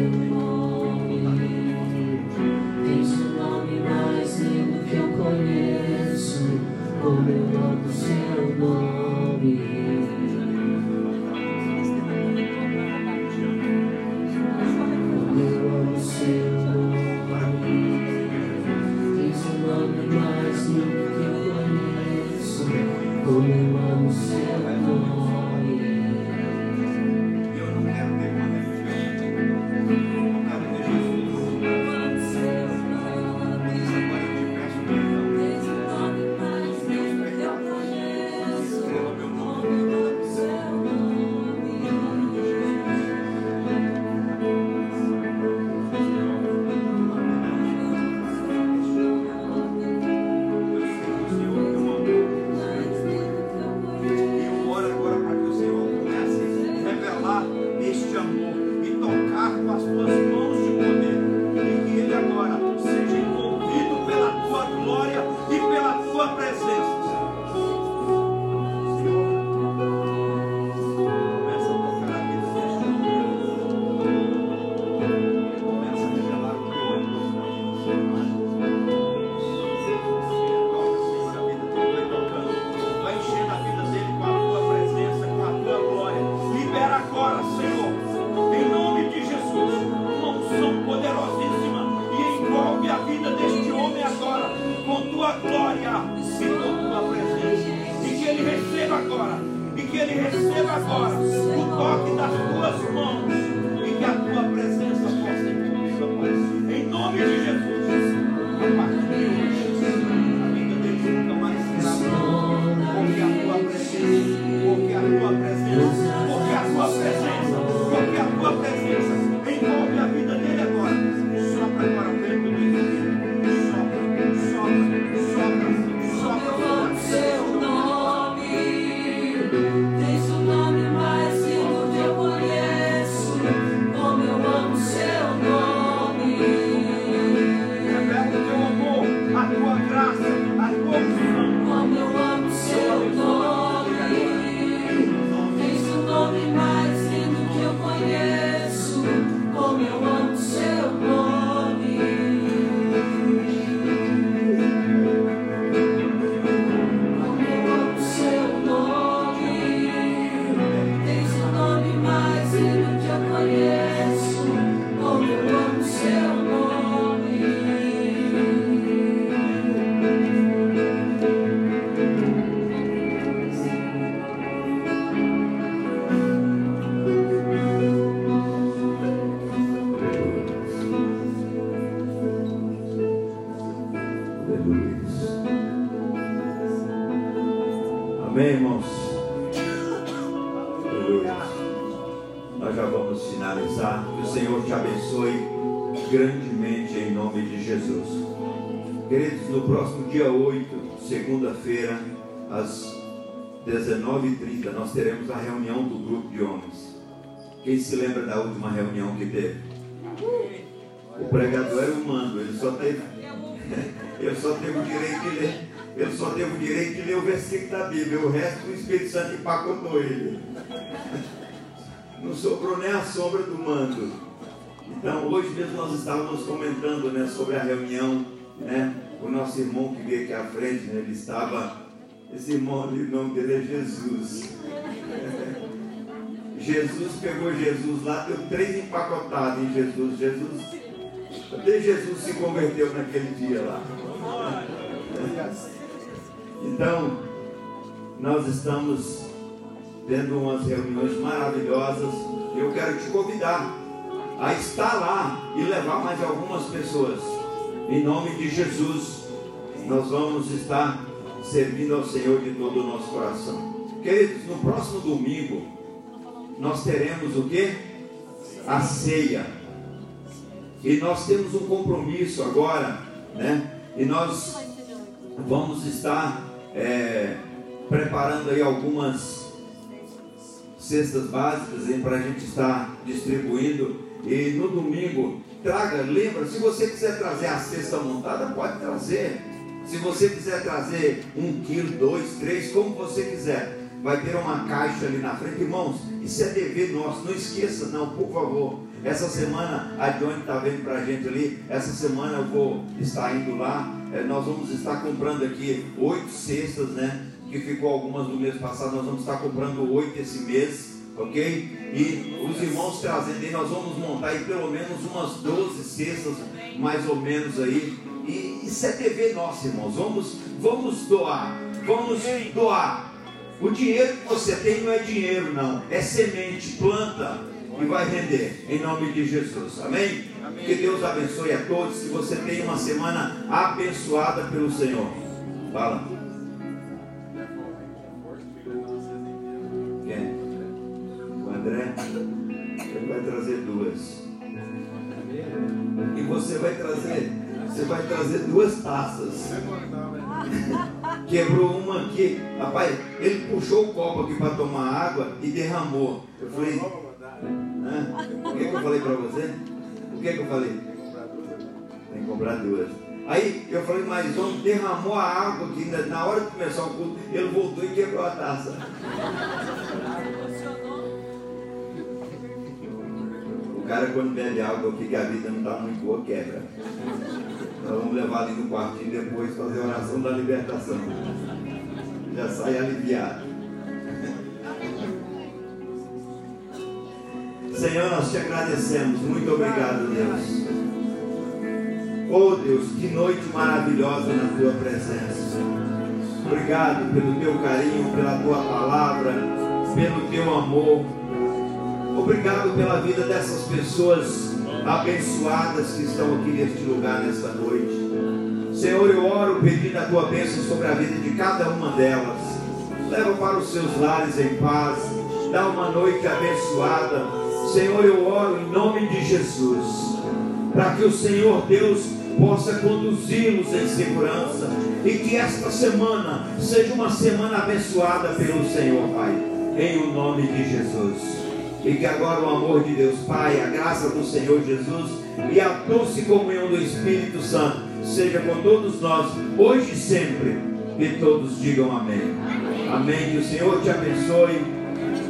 última reunião que teve? O pregador era humano, ele só teve, só teve o direito de ler, ele só teve o direito de ler o versículo da Bíblia, o resto o Espírito Santo empacotou ele. Não sobrou nem a sombra do mando. Então, hoje mesmo nós estávamos comentando né, sobre a reunião, né? O nosso irmão que veio aqui à frente, né, ele estava. Esse irmão ali, o nome dele é Jesus. Jesus pegou Jesus lá, deu três empacotados em Jesus. Jesus. Até Jesus se converteu naquele dia lá. Então, nós estamos tendo umas reuniões maravilhosas. Eu quero te convidar a estar lá e levar mais algumas pessoas. Em nome de Jesus, nós vamos estar servindo ao Senhor de todo o nosso coração. Queridos, no próximo domingo, nós teremos o que? A ceia. E nós temos um compromisso agora, né? E nós vamos estar é, preparando aí algumas cestas básicas para a gente estar distribuindo. E no domingo, traga, lembra, se você quiser trazer a cesta montada, pode trazer. Se você quiser trazer um quilo, dois, três, como você quiser. Vai ter uma caixa ali na frente, irmãos. Isso é dever nosso, não esqueça, não, por favor. Essa semana a Johnny está vendo para a gente ali. Essa semana eu vou estar indo lá. É, nós vamos estar comprando aqui oito cestas, né? Que ficou algumas do mês passado. Nós vamos estar comprando oito esse mês, ok? E os irmãos trazendo aí, nós vamos montar aí pelo menos umas 12 cestas, mais ou menos aí. E isso é dever nosso, irmãos. Vamos, vamos doar. Vamos doar. O dinheiro que você tem não é dinheiro, não. É semente, planta e vai render. Em nome de Jesus. Amém? Que Deus abençoe a todos. Que você tenha uma semana abençoada pelo Senhor. Fala. Quem? O André? Ele vai trazer duas. E você vai trazer, você vai trazer duas taças. Quebrou uma aqui. Rapaz, ele puxou o copo aqui para tomar água e derramou. Eu falei, Hã? o que, que eu falei para você? O que, que eu falei? Tem que comprar duas. Aí eu falei, mas homem derramou a água aqui, na- na hora de começar o culto, ele voltou e quebrou a taça. O cara quando bebe água aqui que a vida não está muito boa, quebra. Nós vamos levar ali no quartinho depois fazer a oração da libertação. Já sai aliviado. Senhor, nós te agradecemos. Muito obrigado, Deus. Oh Deus, que noite maravilhosa na tua presença. Obrigado pelo teu carinho, pela tua palavra, pelo teu amor. Obrigado pela vida dessas pessoas abençoadas que estão aqui neste lugar nesta noite. Senhor, eu oro pedindo a tua bênção sobre a vida de cada uma delas. Leva para os seus lares em paz. Dá uma noite abençoada. Senhor, eu oro em nome de Jesus. Para que o Senhor Deus possa conduzi-los em segurança. E que esta semana seja uma semana abençoada pelo Senhor, Pai. Em o nome de Jesus. E que agora o amor de Deus Pai, a graça do Senhor Jesus e a doce comunhão do Espírito Santo seja com todos nós, hoje e sempre. E todos digam amém. Amém. Que o Senhor te abençoe.